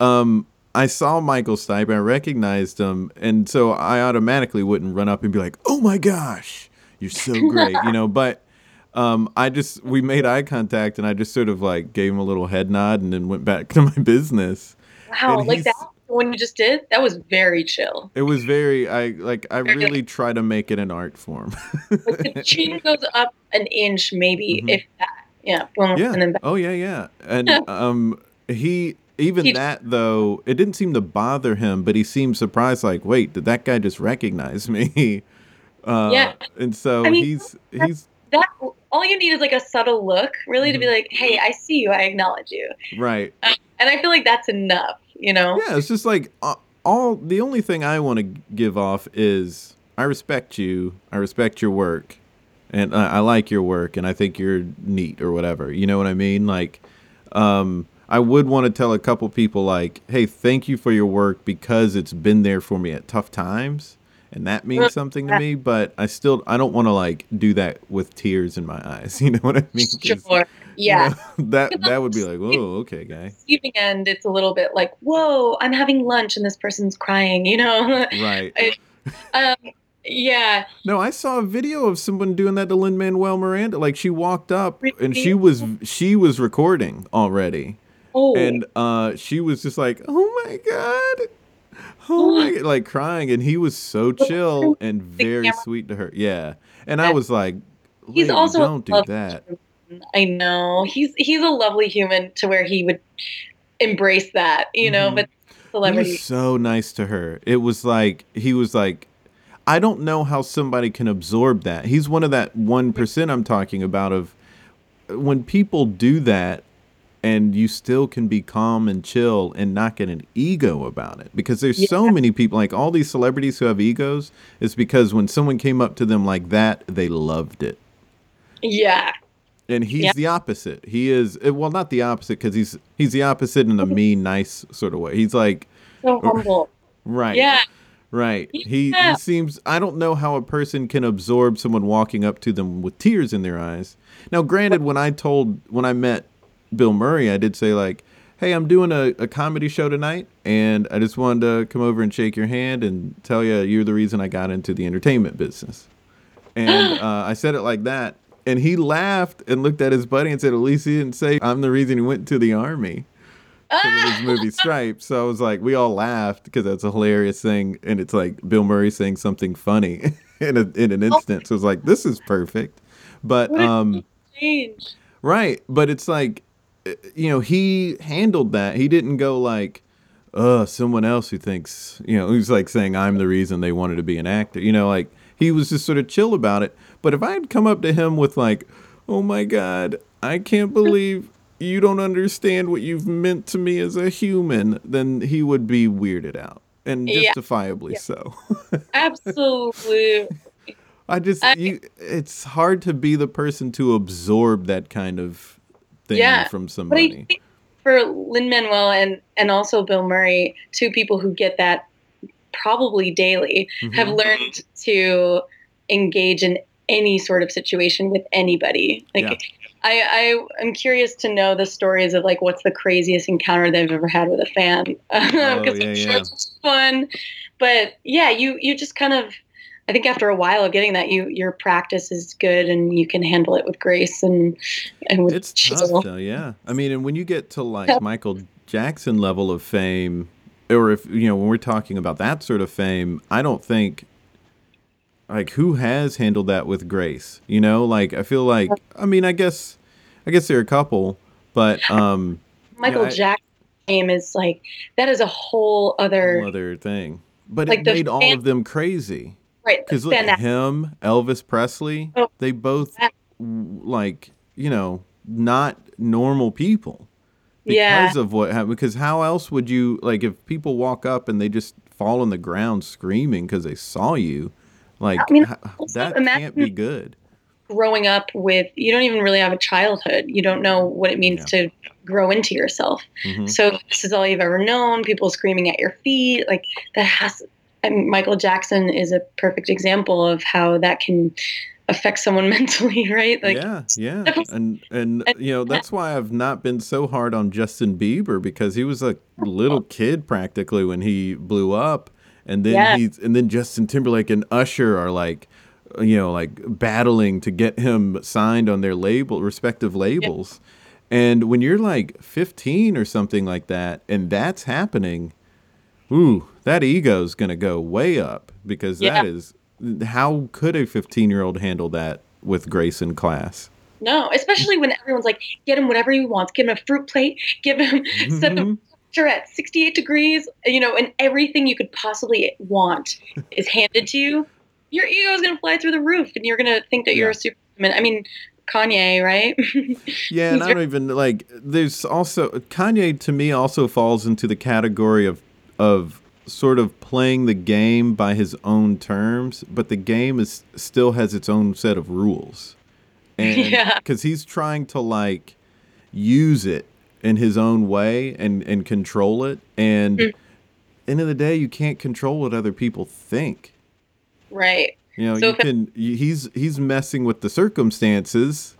um, I saw Michael Stipe, I recognized him, and so I automatically wouldn't run up and be like, "Oh my gosh, you're so great," you know. But um, I just we made eye contact, and I just sort of like gave him a little head nod, and then went back to my business. wow, And like that one you just did, that was very chill. It was very I like I really try to make it an art form. Like the chin goes up an inch, maybe Mhm. if that. Yeah, boom, yeah. and then back. Oh yeah, yeah. And um, he even He- that though it didn't seem to bother him, but he seemed surprised. Like, wait, did that guy just recognize me? Uh, Yeah. And so I mean, he's he's that all you need is like a subtle look, really, to be Mm-hmm. like, "Hey, I see you. I acknowledge you," right. and I feel like that's enough. You know? Yeah, it's just like uh, all the only thing I want to give off is I respect you. I respect your work, and I, I like your work, and I think you're neat or whatever. You know what I mean? Like, um, I would want to tell a couple people like, "Hey, thank you for your work because it's been there for me at tough times." And that means something to me, but I still I don't want to like do that with tears in my eyes. You know what I mean Sure. you Yeah. know, that that would be like, whoa, okay, guy. Receiving end, it's a little bit like, "Whoa, I'm having lunch and this person's crying." You know? Right. Um, yeah. No, I saw a video of someone doing that to Lin Manuel Miranda. Like she walked up and she was she was recording already, Oh. and uh, she was just like, "Oh my god." Oh my god, like crying, and he was so chill and very sweet to her. Yeah, and I was like, He's also don't do that." human. I know he's he's a lovely human to where he would embrace that, you know. Mhm. But He was so nice to her. It was like he was like, I don't know how somebody can absorb that. He's one of that one percent I'm talking about. Of when people do that, and you still can be calm and chill and not get an ego about it, because there's so many people like all these celebrities who have egos. Is because when someone came up to them like that, they loved it. yeah, And he's Yeah. the opposite. He is eh, well, not the opposite because he's he's the opposite in a mean, nice sort of way. He's like so humble. right. Yeah, Right. He, Yeah. he seems I don't know how a person can absorb someone walking up to them with tears in their eyes. Now granted when I told when I met Bill Murray, I did say like, "Hey, I'm doing a, a comedy show tonight and I just wanted to come over and shake your hand and tell you you're the reason I got into the entertainment business." And uh, I said it like that and he laughed and looked at his buddy and said, "At least he didn't say I'm the reason he went to the army." because of his movie Stripes. So I was like, we all laughed because that's a hilarious thing, and it's like Bill Murray saying something funny in a, in an instant. So it's like this is perfect, but um, change. right, but it's like, you know, he handled that. He didn't go like, uh, someone else who thinks, you know, who's like saying I'm the reason they wanted to be an actor. You know, like he was just sort of chill about it. But if I had come up to him with like, oh my god, I can't believe you don't understand what you've meant to me as a human, then he would be weirded out. And justifiably Yeah. so. Absolutely. I just I- you it's hard to be the person to absorb that kind of thing Yeah, from But I somebody. think for Lin Manuel and and also Bill Murray, two people who get that probably daily, have Mhm. learned to engage in any sort of situation with anybody. Like Yeah. I, I am curious to know the stories of like what's the craziest encounter they've ever had with a fan because Oh, I'm sure yeah. it's fun. But yeah, you you just kind of I think after a while of getting that, you your practice is good and you can handle it with grace and and with It's chisel. tough though, yeah. I mean, and when you get to like Michael Jackson level of fame, or if you know when we're talking about that sort of fame, I don't think like who has handled that with grace? You know, like I feel like I mean, I guess I guess there are a couple, but um Michael I- Jackson's name is like that is a whole other whole other thing. But Like it made all of them crazy. Right. Because look at him, Elvis Presley, Oh. they both Yeah. like you know not normal people because Yeah. of what happened. Because how else would you like if people walk up and they just fall on the ground screaming because they saw you? Like I mean, that can't be good. growing up with you don't even really have a childhood you don't know what it means to grow into yourself Mhm. so this is all you've ever known people screaming at your feet like that has and michael jackson is a perfect example of how that can affect someone mentally right? Like yeah, yeah, and and you know that's why I've not been so hard on Justin Bieber because he was a little kid practically when he blew up, and then Yeah. he's and then Justin Timberlake and Usher are like, you know, like battling to get him signed on their label respective labels, and when you're like 15 or something like that, and that's happening, ooh, that ego's gonna go way up because that Yeah. is how could a 15 year old handle that with grace in class? no especially when everyone's like get him whatever he wants give him a fruit plate give him set the Mhm. temperature at 68 degrees you know and everything you could possibly want is handed to you your ego is going to fly through the roof and you're going to think that you're Yeah. a superman i mean kanye right Yeah, and I don't even like. There's also Kanye to me also falls into the category of of sort of playing the game by his own terms, but the game is still has its own set of rules, and Yeah. because he's trying to like use it in his own way and and control it, and Mm. end of the day, you can't control what other people think. right You know, So you can. He's he's messing with the circumstances.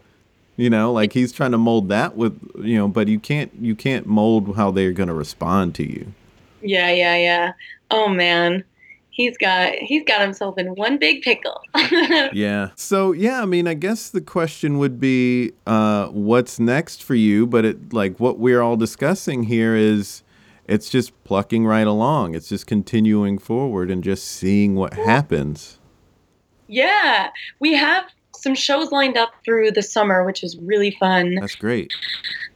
You know, like he's trying to mold that with you know, but you can't you can't mold how they're going to respond to you. Yeah yeah yeah oh man he's got he's got himself in one big pickle Yeah. So yeah, I mean, I guess the question would be, uh, what's next for you? But it like what we're all discussing here is, it's just plucking right along. It's just continuing forward and just seeing what happens. yeah we have some shows lined up through the summer which is really fun That's great.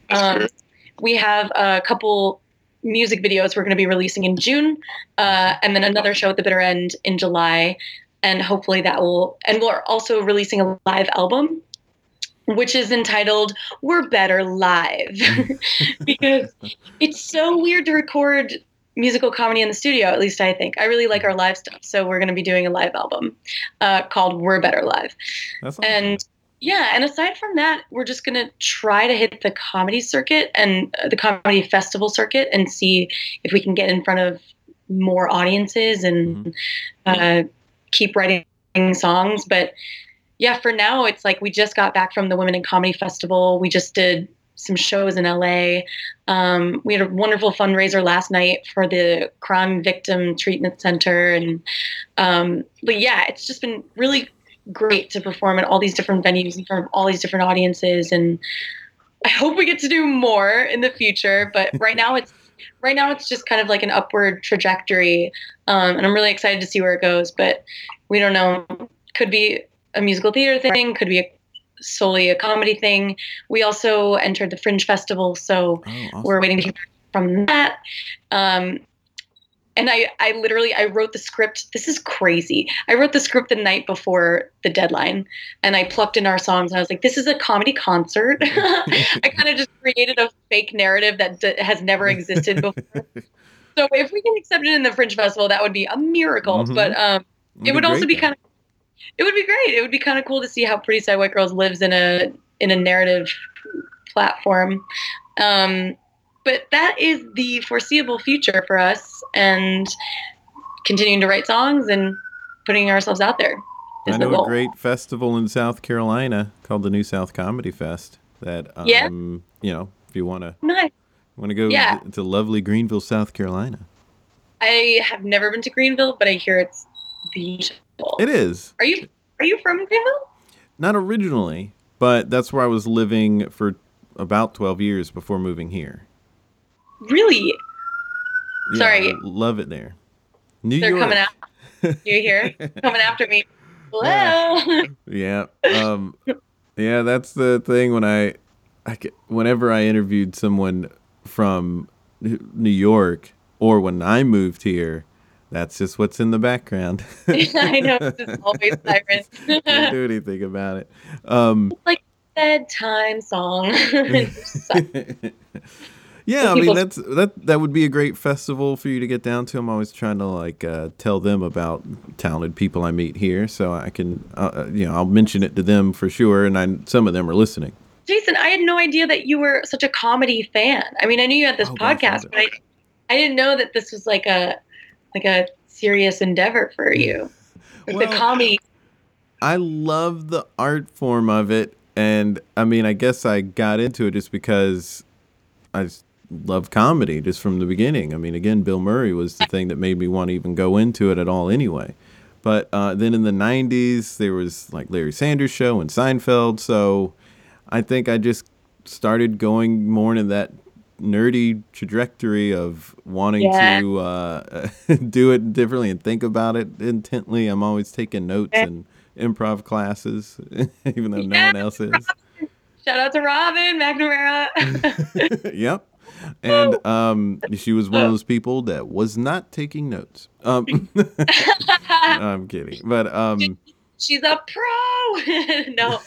Um, we have a couple music videos we're going to be releasing in June, uh, and then another show at the bitter end in July, and hopefully that will. And we're also releasing a live album, which is entitled "We're Better Live," because it's so weird to record musical comedy in the studio. At least I think I really like our live stuff, so we're going to be doing a live album uh, called "We're Better Live." That's awesome. Yeah, and aside from that, we're just going to try to hit the comedy circuit and uh, the comedy festival circuit and see if we can get in front of more audiences and uh, keep writing songs. But yeah, for now, it's like we just got back from the Women in Comedy Festival. We just did some shows in LA. Um, we had a wonderful fundraiser last night for the Crime Victim Treatment Center. And um, but yeah, it's just been really great to perform at all these different venues in front of all these different audiences and I hope we get to do more in the future but right now it's right now it's just kind of like an upward trajectory um, and I'm really excited to see where it goes but we don't know could be a musical theater thing could be a, solely a comedy thing we also entered the Fringe Festival so oh, awesome. we're waiting to hear from that. Um, and I, I literally, I wrote the script. This is crazy. I wrote the script the night before the deadline, and I plucked in our songs. And I was like, "This is a comedy concert." I kind of just created a fake narrative that d- has never existed before. so if we can accept it in the Fringe Festival, that would be a miracle. Mhm. But um, it would also be kind of it would be great it would be kind of cool to see how Pretty Sad White Girls lives in a in a narrative platform um but that is the foreseeable future for us and continuing to write songs and putting ourselves out there. I know a great festival in South Carolina called the New South Comedy Fest. That um, Yeah. you know, if you want to nice want to go Yeah. to lovely Greenville, South Carolina. i have never been to greenville but i hear it's beautiful It is are you are you from greenville not originally, but that's where I was living for about twelve years before moving here. Really Yeah, Sorry. I love it there. New they're York. coming out you hear coming after me Hello. Yeah. Um, yeah, that's the thing when I, I whenever I interviewed someone from New York or when I moved here, that's just what's in the background. I know it's always sirens. Can't do anything about it. Um, like bedtime song. Yeah, I mean that's that that would be a great festival for you to get down to. I'm always trying to like uh, tell them about talented people I meet here, so I can uh, uh, you know I'll mention it to them for sure, and I some of them are listening. Jason, I had no idea that you were such a comedy fan. I mean, I knew you had this Oh, podcast, but I, I didn't know that this was like a like a serious endeavor for you. Like Well, the comedy. I love the art form of it, and I mean, I guess I got into it just because I love comedy just from the beginning. I mean, again, Bill Murray was the thing that made me want to even go into it at all, anyway. But uh, then in the '90s, there was like Larry Sanders Show and Seinfeld, so I think I just started going more into that nerdy trajectory of wanting Yeah. to uh, do it differently and think about it intently. I'm always taking notes and improv classes, even though no one else is. Shout out to Robin McNamara. yep. And um, she was one of those people that was not taking notes. Um, I'm kidding, but um, She's a pro. no,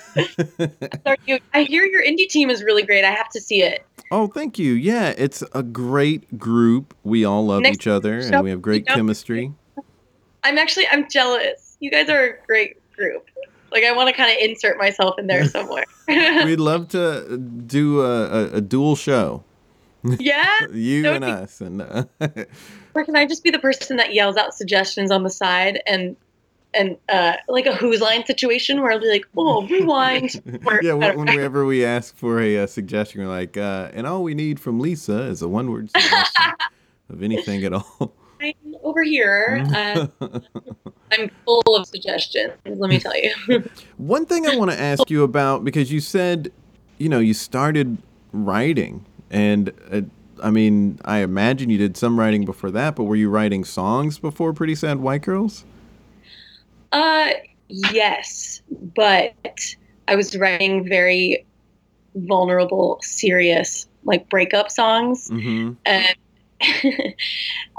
sorry, I hear your indie team is really great. I have to see it. oh, thank you. Yeah, it's a great group. We all love Next each other, show, and we have great you know. chemistry. I'm actually I'm jealous. You guys are a great group. Like I want to kind of insert myself in there somewhere. We'd love to do a, a, a dual show, yeah. you That and be- us, and uh, Or can I just be the person that yells out suggestions on the side and and uh, like a Whose Line situation where I'll be like, oh, rewind. Yeah. Wh- Whenever we ask for a, uh suggestion, we're like, uh, and all we need from Lisa is a one-word suggestion of anything at all. I'm over here. Uh, I'm full of suggestions. Let me tell you. One thing I want to ask you about because you said, you know, you started writing, and uh, I mean, I imagine you did some writing before that, but were you writing songs before Pretty Sad White Girls? Uh, yes, but I was writing very vulnerable, serious, like breakup songs, Mm-hmm. and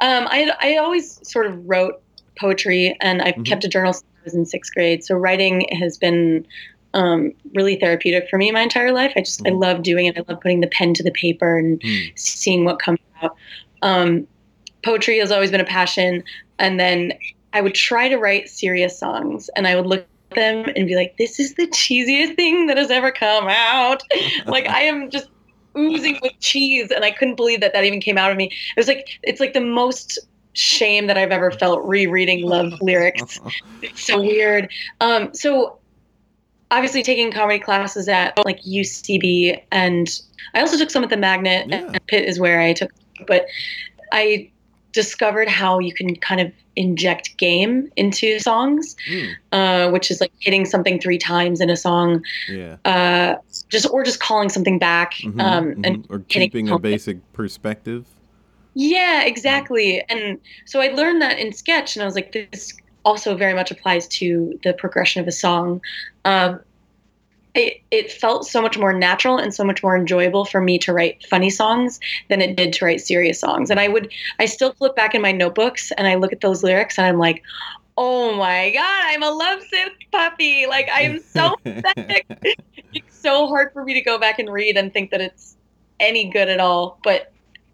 um, I I always sort of wrote poetry, and I've Mhm. kept a journal since I was in sixth grade. So writing has been um, really therapeutic for me my entire life. I just I Mhm. love doing it. I love putting the pen to the paper and Mm. seeing what comes out. Um, poetry has always been a passion, and then I would try to write serious songs, and I would look at them and be like, "This is the cheesiest thing that has ever come out." like I am just oozing with cheese, and I couldn't believe that that even came out of me. It was like it's like the most shame that I've ever felt rereading love lyrics. It's so weird. Um, so obviously taking comedy classes at like UCB and I also took some at the Magnet Yeah. and PIT is where I took but I discovered how you can kind of inject game into songs, Mm. uh, which is like hitting something three times in a song, Yeah. uh, just or just calling something back. Mhm, um, mhm. and or keeping a basic perspective. Yeah, exactly. And so I learned that in sketch, and I was like, this also very much applies to the progression of a song. Um, it, it felt so much more natural and so much more enjoyable for me to write funny songs than it did to write serious songs. And I would, I still flip back in my notebooks and I look at those lyrics and I'm like, oh my God, I'm a lovesick puppy. Like, I am so pathetic. it's so hard for me to go back and read and think that it's any good at all. But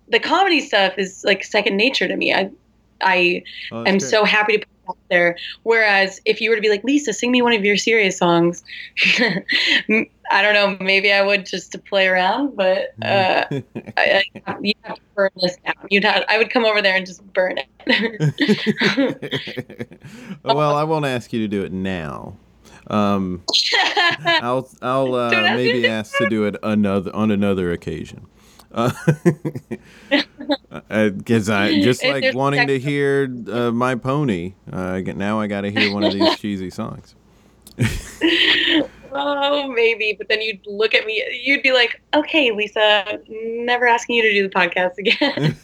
the comedy stuff is like second nature to me. I I oh, am great. so happy to put there. Whereas if you were to be like Lisa, sing me one of your serious songs, I don't know, maybe I would just to play around. But uh, I, I, you'd have to burn this down. You'd have I would come over there and just burn it. well, I won't ask you to do it now. Um, I'll I'll uh, Don't ask me maybe ask to do it another on another occasion. Because I just like there's wanting to hear uh, my pony. Uh, now I got to hear one of these cheesy songs. oh, maybe. But then you'd look at me. You'd be like, "Okay, Lisa, never asking you to do the podcast again."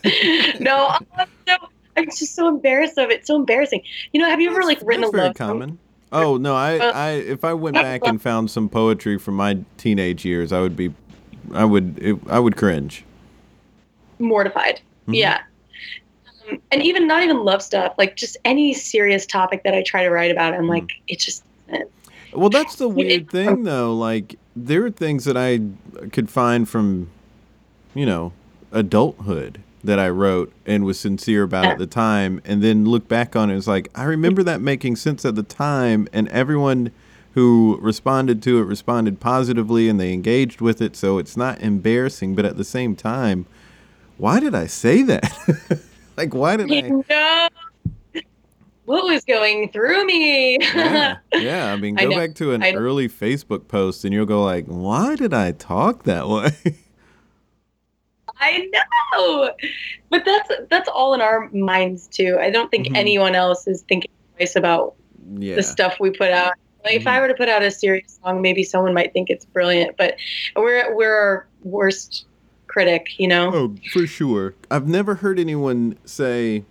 no, I'm, so, I'm just so embarrassed of it. So embarrassing. You know, have you ever like written that's a very love song? common. Oh no, I, Uh, I if I went back and found some poetry from my teenage years, I would be, I would, it, I would cringe. mortified. Mhm. Yeah. Um, and even not even love stuff, like just any serious topic that I try to write about, I'm like, it just Well, that's the weird it- thing, though. Like, there are things that I could find from, you know, adulthood that I wrote and was sincere about Yeah. at the time, and then look back on it. It's like I remember that making sense at the time, and everyone who responded to it responded positively, and they engaged with it. So it's not embarrassing, but at the same time, why did I say that? like, why did I? you know what was going through me. yeah, yeah. I mean, go know. back to an I early Facebook post, and you'll go like, "Why did I talk that way?" I know, but that's that's all in our minds too. I don't think Mhm. anyone else is thinking twice about yeah, the stuff we put out. If I Mhm. were to put out a serious song, maybe someone might think it's brilliant, but we're we're our worst critic, you know. oh, for sure. I've never heard anyone say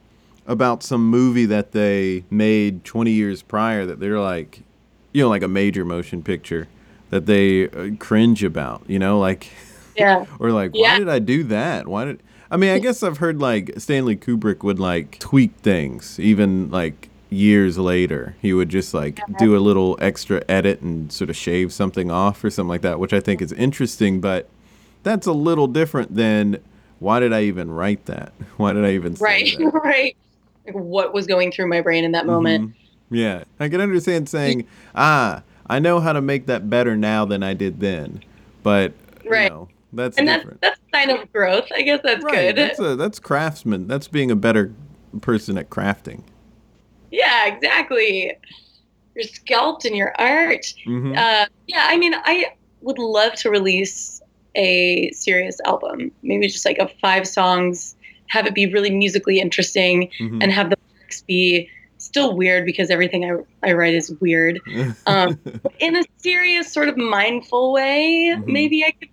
about some movie that they made 20 years prior that they're like, you know, like a major motion picture that they uh, cringe about. You know, like. Yeah. or like why Yeah. did i do that why did i mean i guess i've heard like stanley kubrick would like tweak things even like years later he would just like do a little extra edit and sort of shave something off or something like that which i think is interesting but that's a little different than why did i even write that why did i even say Right. that? right. Like what was going through my brain in that moment. Mhm. yeah i can understand saying ah i know how to make that better now than i did then but Right. you know that's And that's different that's a sign of growth. I guess that's right. good. That's a that's craftsman. That's being a better person at crafting. Yeah, exactly. Your sculpt and your art. hmm Uh, yeah, I mean, I would love to release a serious album. Maybe just like a five songs, have it be really musically interesting, hmm and have the lyrics be still weird because everything I, I write is weird. Um, in a serious, sort of mindful way, Mhm. maybe I could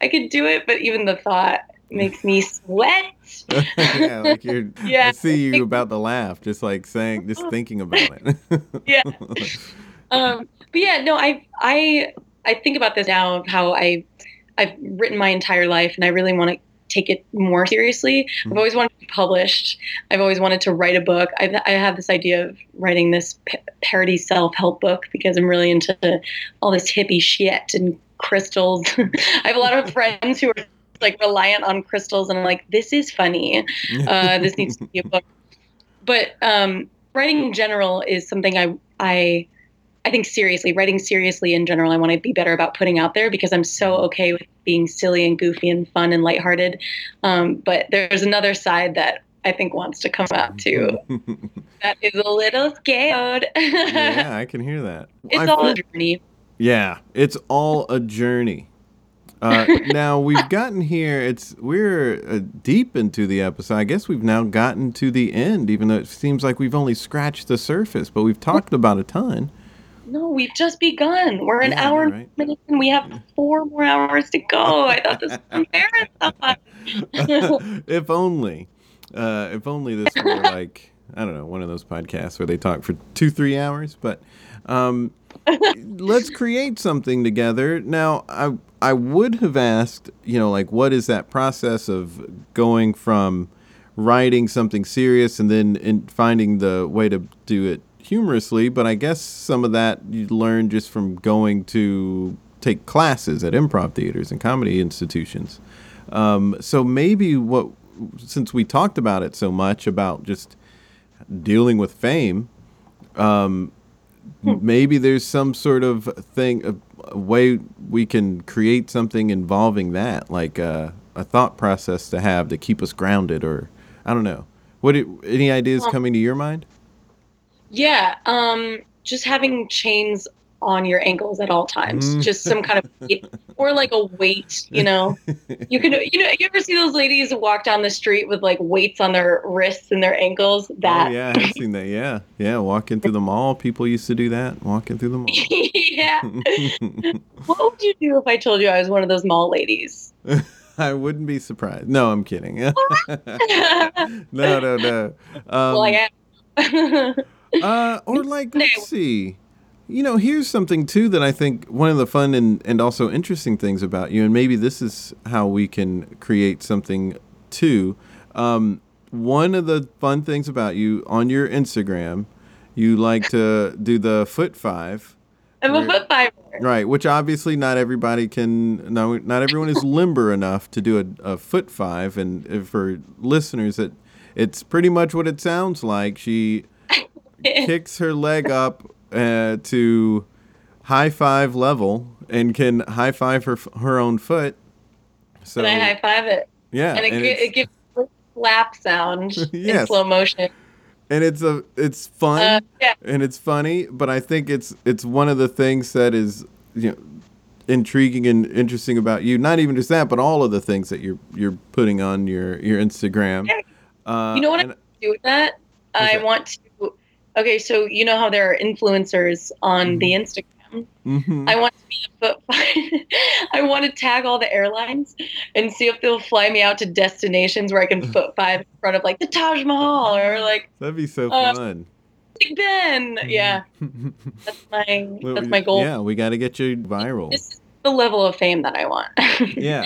I could do it. But even the thought makes me sweat. yeah, like you're. yeah, I see you about to laugh, just like saying, just thinking about it. Yeah. um, but yeah, no, I I I think about this now of how I I've written my entire life, and I really want to take it more seriously. I've Mhm. always wanted to be published. I've always wanted to write a book. I, I have this idea of writing this p- parody self help book because I'm really into all this hippie shit and crystals. I have a lot of friends who are like reliant on crystals, and I'm like, this is funny uh, this needs to be a book. But um, writing in general is something I I I think seriously. Writing seriously in general, I want to be better about putting out there because I'm so okay with being silly and goofy and fun and lighthearted. Um, but there's another side that I think wants to come out too. That is a little scared. yeah, I can hear that. it's I all a journey. Yeah, it's all a journey. Uh, now we've gotten here. It's we're uh, deep into the episode. I guess we've now gotten to the end, even though it seems like we've only scratched the surface. But we've talked about a ton. No, we've just begun. We're an Yeah, hour right. and minutes and we have four more hours to go. I thought this was a marathon. if only, uh, if only this were like I don't know one of those podcasts where they talk for two three hours. But um, let's create something together. Now, I I would have asked, you know, like what is that process of going from writing something serious and then in finding the way to do it humorously, but I guess some of that you learn just from going to take classes at improv theaters and comedy institutions. Um, so maybe what, since we talked about it so much about just dealing with fame, um, maybe there's some sort of thing, a, a way we can create something involving that, like a, a thought process to have to keep us grounded, or I don't know. What it, any ideas coming to your mind? Yeah, um, just having chains on your ankles at all times, Mm. just some kind of, or like a weight. You know, you can, you know, you ever see those ladies walk down the street with like weights on their wrists and their ankles? That, Oh, yeah, I've seen that. Yeah, yeah. Walking through the mall, people used to do that. Walking through the mall. yeah. What would you do if I told you I was one of those mall ladies? I wouldn't be surprised. No, I'm kidding. no, no, no. Um, I am. uh, or like, let's see. You know, here's something too that I think one of the fun and, and also interesting things about you, and maybe this is how we can create something too. Um, one of the fun things about you on your Instagram, you like to do the foot five. I'm a foot fiver. Right, which obviously not everybody can. No, not everyone is limber enough to do a, a foot five. And for listeners, it it's pretty much what it sounds like. She kicks her leg up uh, to high five level and can high five her her own foot. So and I high five it. Yeah, and it, and it gives a slap sound yes. in slow motion. And it's a it's fun uh, yeah. and it's funny, but I think it's it's one of the things that is you know intriguing and interesting about you. Not even just that, but all of the things that you're you're putting on your your Instagram. Uh, you know what I do with that? I that? want to. Okay, so you know how there are influencers on mm-hmm. the Instagram. Mm-hmm. I want to be a foot. I want to tag all the airlines and see if they'll fly me out to destinations where I can foot five in front of like the Taj Mahal or like. That'd be so uh, fun. Big Ben, yeah, that's my well, that's my goal. Yeah, we got to get you viral. This is the level of fame that I want. yeah,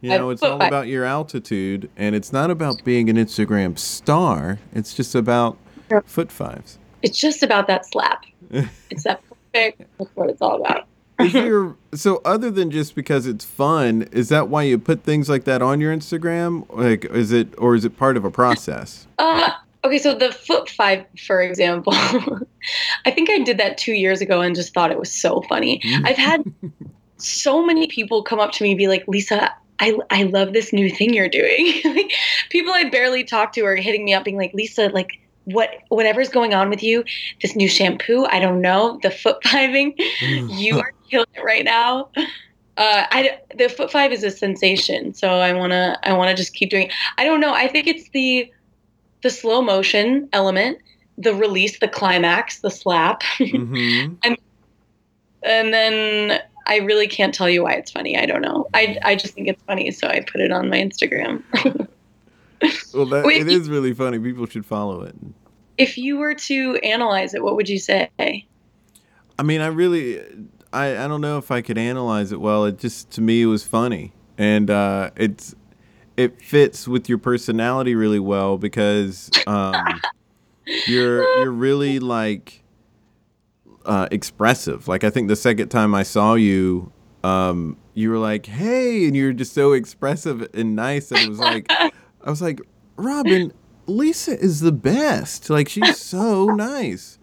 you know, it's all about your altitude, and it's not about being an Instagram star. It's just about foot fives. It's just about that slap. it's that perfect. That's what it's all about. is there so other than just because it's fun is that why you put things like that on your instagram like is it or is it part of a process uh okay so the foot five for example i think i did that two years ago and just thought it was so funny i've had so many people come up to me and be like lisa I, I love this new thing you're doing. like, people I barely talk to are hitting me up being like, Lisa, like what whatever's going on with you, this new shampoo, I don't know, the foot fiving, you are killing it right now. Uh, I the foot five is a sensation, so I wanna I wanna just keep doing. I don't know. I think it's the the slow motion element, the release, the climax, the slap, mm-hmm. and and then I really can't tell you why it's funny. I don't know. I I just think it's funny, so I put it on my Instagram. well, that, Wait, it is really funny. People should follow it. If you were to analyze it, what would you say? I mean, I really, I, I don't know if I could analyze it well. It just to me it was funny, and uh, it's it fits with your personality really well because um, you're you're really like uh, expressive. Like I think the second time I saw you, um, you were like, "Hey," and you were just so expressive and nice. And it was like, I was like, Robin, Lisa is the best. Like she's so nice,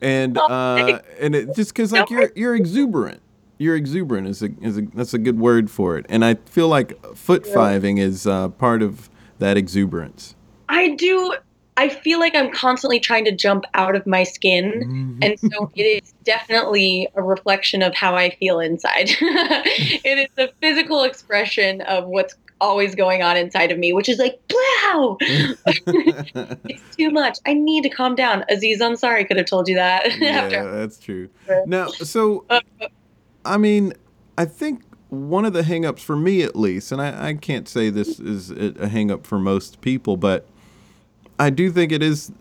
and uh, and it just because like you're you're exuberant. You're exuberant is a is a that's a good word for it. And I feel like foot fiving is uh, part of that exuberance. I do. I feel like I'm constantly trying to jump out of my skin. Mm-hmm. And so it is definitely a reflection of how I feel inside. it is a physical expression of what's always going on inside of me, which is like, wow, it's too much. I need to calm down. Aziz Ansari could have told you that. yeah, that's true. Now, so, I mean, I think one of the hangups for me at least, and I, I can't say this is a hangup for most people, but I do think it is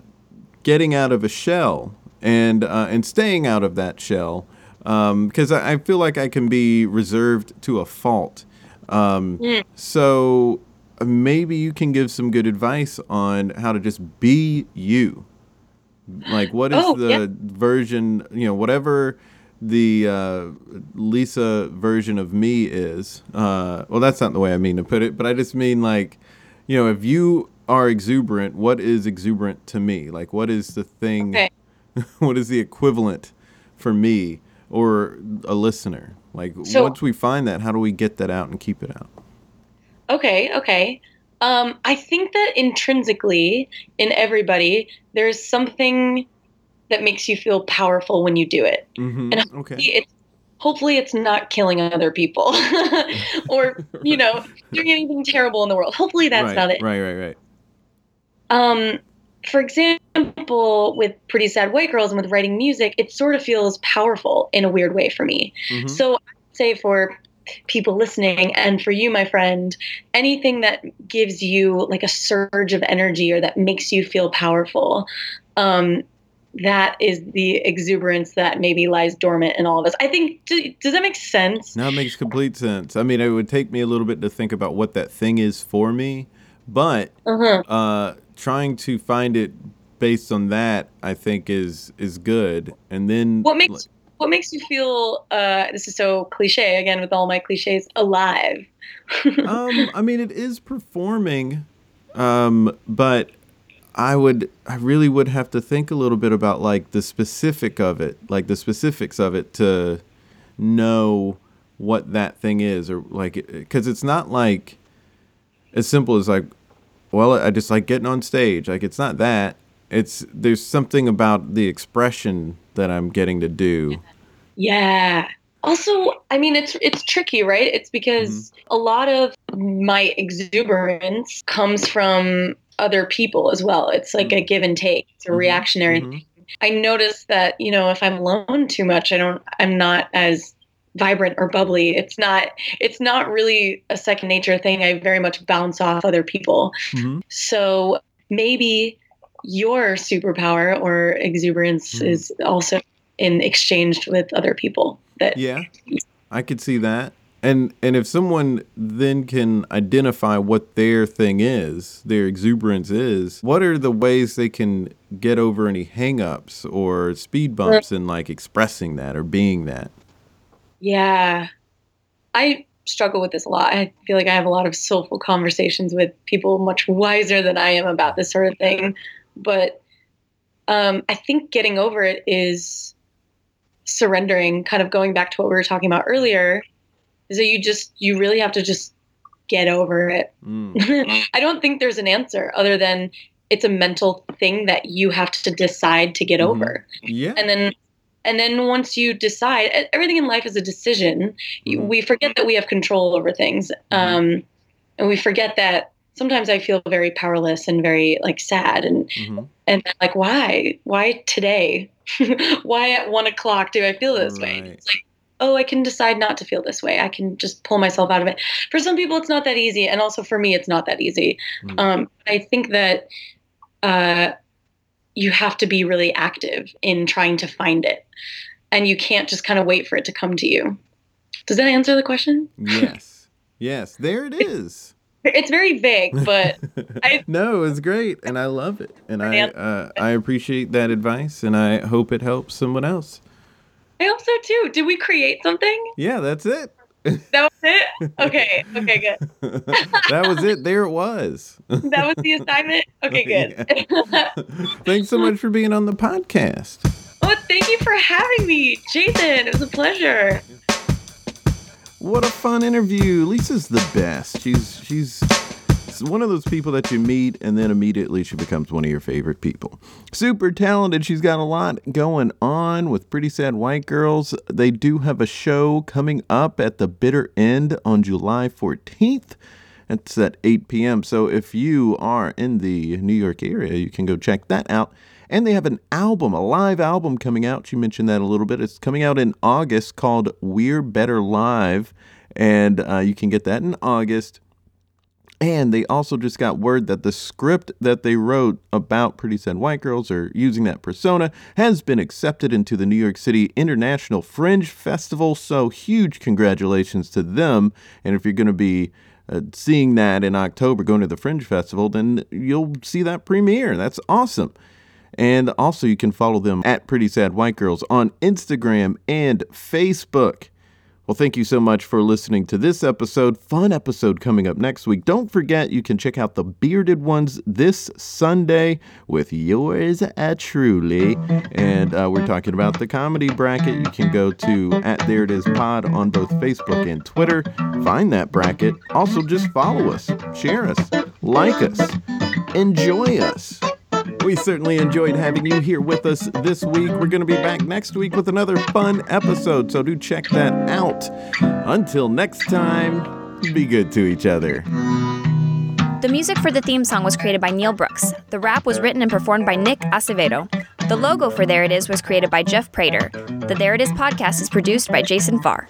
getting out of a shell and uh, and staying out of that shell because um, I, I, feel like I can be reserved to a fault. Um, mm. So uh, maybe you can give some good advice on how to just be you. Like, what is oh, the yeah. version, you know, whatever the uh, Lisa version of me is. Uh, well, that's not the way I mean to put it, but I just mean like, you know, if you are exuberant, what is exuberant to me? Like, what is the thing? Okay. what is the equivalent for me or a listener? Like so, once we find that, how do we get that out and keep it out? Okay, okay. Um, I think that intrinsically in everybody, there's something that makes you feel powerful when you do it. Mm-hmm. And okay. it's hopefully it's not killing other people or you know doing anything terrible in the world. Hopefully that's right, not it. Right, right, right. Um, for example, with Pretty Sad White Girls and with writing music, it sort of feels powerful in a weird way for me. Mm-hmm. So I'd say for people listening and for you, my friend, anything that gives you like a surge of energy or that makes you feel powerful, um, that is the exuberance that maybe lies dormant in all of us. I think, do, does that make sense? No, it makes complete sense. I mean, it would take me a little bit to think about what that thing is for me, but Uh-huh. uh, trying to find it based on that, I think is is good. And then What makes what makes you feel? Uh, this is so cliche again with all my cliches. Alive. um, I mean, it is performing, um, but I would, I really would have to think a little bit about like the specific of it, like the specifics of it to know what that thing is, or like, because it's not like as simple as like, well, I just like getting on stage. Like, it's not that. It's there's something about the expression that I'm getting to do. Yeah. Also, I mean, it's it's tricky, right? It's because a lot of my exuberance comes from other people as well. It's like a give and take. It's a Mhm. reactionary. Mhm. I notice that you know if I'm alone too much, I don't. I'm not as vibrant or bubbly. It's not. It's not really a second nature thing. I very much bounce off other people. Mhm. So maybe your superpower or exuberance Mhm. is also in exchange with other people. That Yeah, I could see that. And and if someone then can identify what their thing is, their exuberance is, what are the ways they can get over any hangups or speed bumps in like expressing that or being that? yeah, I struggle with this a lot. I feel like I have a lot of soulful conversations with people much wiser than I am about this sort of thing. But um, I think getting over it is surrendering, kind of going back to what we were talking about earlier, is that you just, you really have to just get over it. Mm. I don't think there's an answer other than it's a mental thing that you have to decide to get Mhm. over. Yeah. And then and then once you decide everything in life is a decision Mhm. we forget that we have control over things um, and we forget that sometimes i feel very powerless and very like sad and Mhm. and like why why today why at one o'clock do i feel this way it's like oh i can decide not to feel this way i can just pull myself out of it for some people it's not that easy and also for me it's not that easy Mhm. um, i think that uh, you have to be really active in trying to find it and you can't just kind of wait for it to come to you does that answer the question yes. Yes. There it is. It's very vague but I- no, it's great, and I love it, and I uh, I appreciate that advice, and I hope it helps someone else. i hope so too did we create something Yeah, that's it. that was it okay okay good that was it. There it was. that was the assignment okay good Thanks so much for being on the podcast. oh thank you for having me jason it was a pleasure What a fun interview. Lisa's the best. She's she's one of those people that you meet and then immediately she becomes one of your favorite people. Super talented. She's got a lot going on with Pretty Sad White Girls. They do have a show coming up at the bitter end on July 14th. It's at 8 p.m. So if you are in the New York area, you can go check that out. And they have an album, a live album coming out. You mentioned that a little bit. It's coming out in August called We're Better Live. And uh, you can get that in August. And they also just got word that the script that they wrote about Pretty Sad White Girls or using that persona has been accepted into the New York City International Fringe Festival. So huge congratulations to them. And if you're going to be uh, seeing that in October, going to the Fringe Festival, then you'll see that premiere. That's awesome. And also, you can follow them at Pretty Sad White Girls on Instagram and Facebook. Well, thank you so much for listening to this episode. Fun episode coming up next week. Don't forget, you can check out the Bearded Ones this Sunday with yours at truly. And uh, we're talking about the comedy bracket. You can go to at There It Is Pod on both Facebook and Twitter. Find that bracket. Also, just follow us, share us, like us, enjoy us. We certainly enjoyed having you here with us this week. We're going to be back next week with another fun episode, so do check that out. Until next time, be good to each other. The music for the theme song was created by Neil Brooks. The rap was written and performed by Nick Acevedo. The logo for There It Is was created by Jeff Prater. The There It Is podcast is produced by Jason Farr.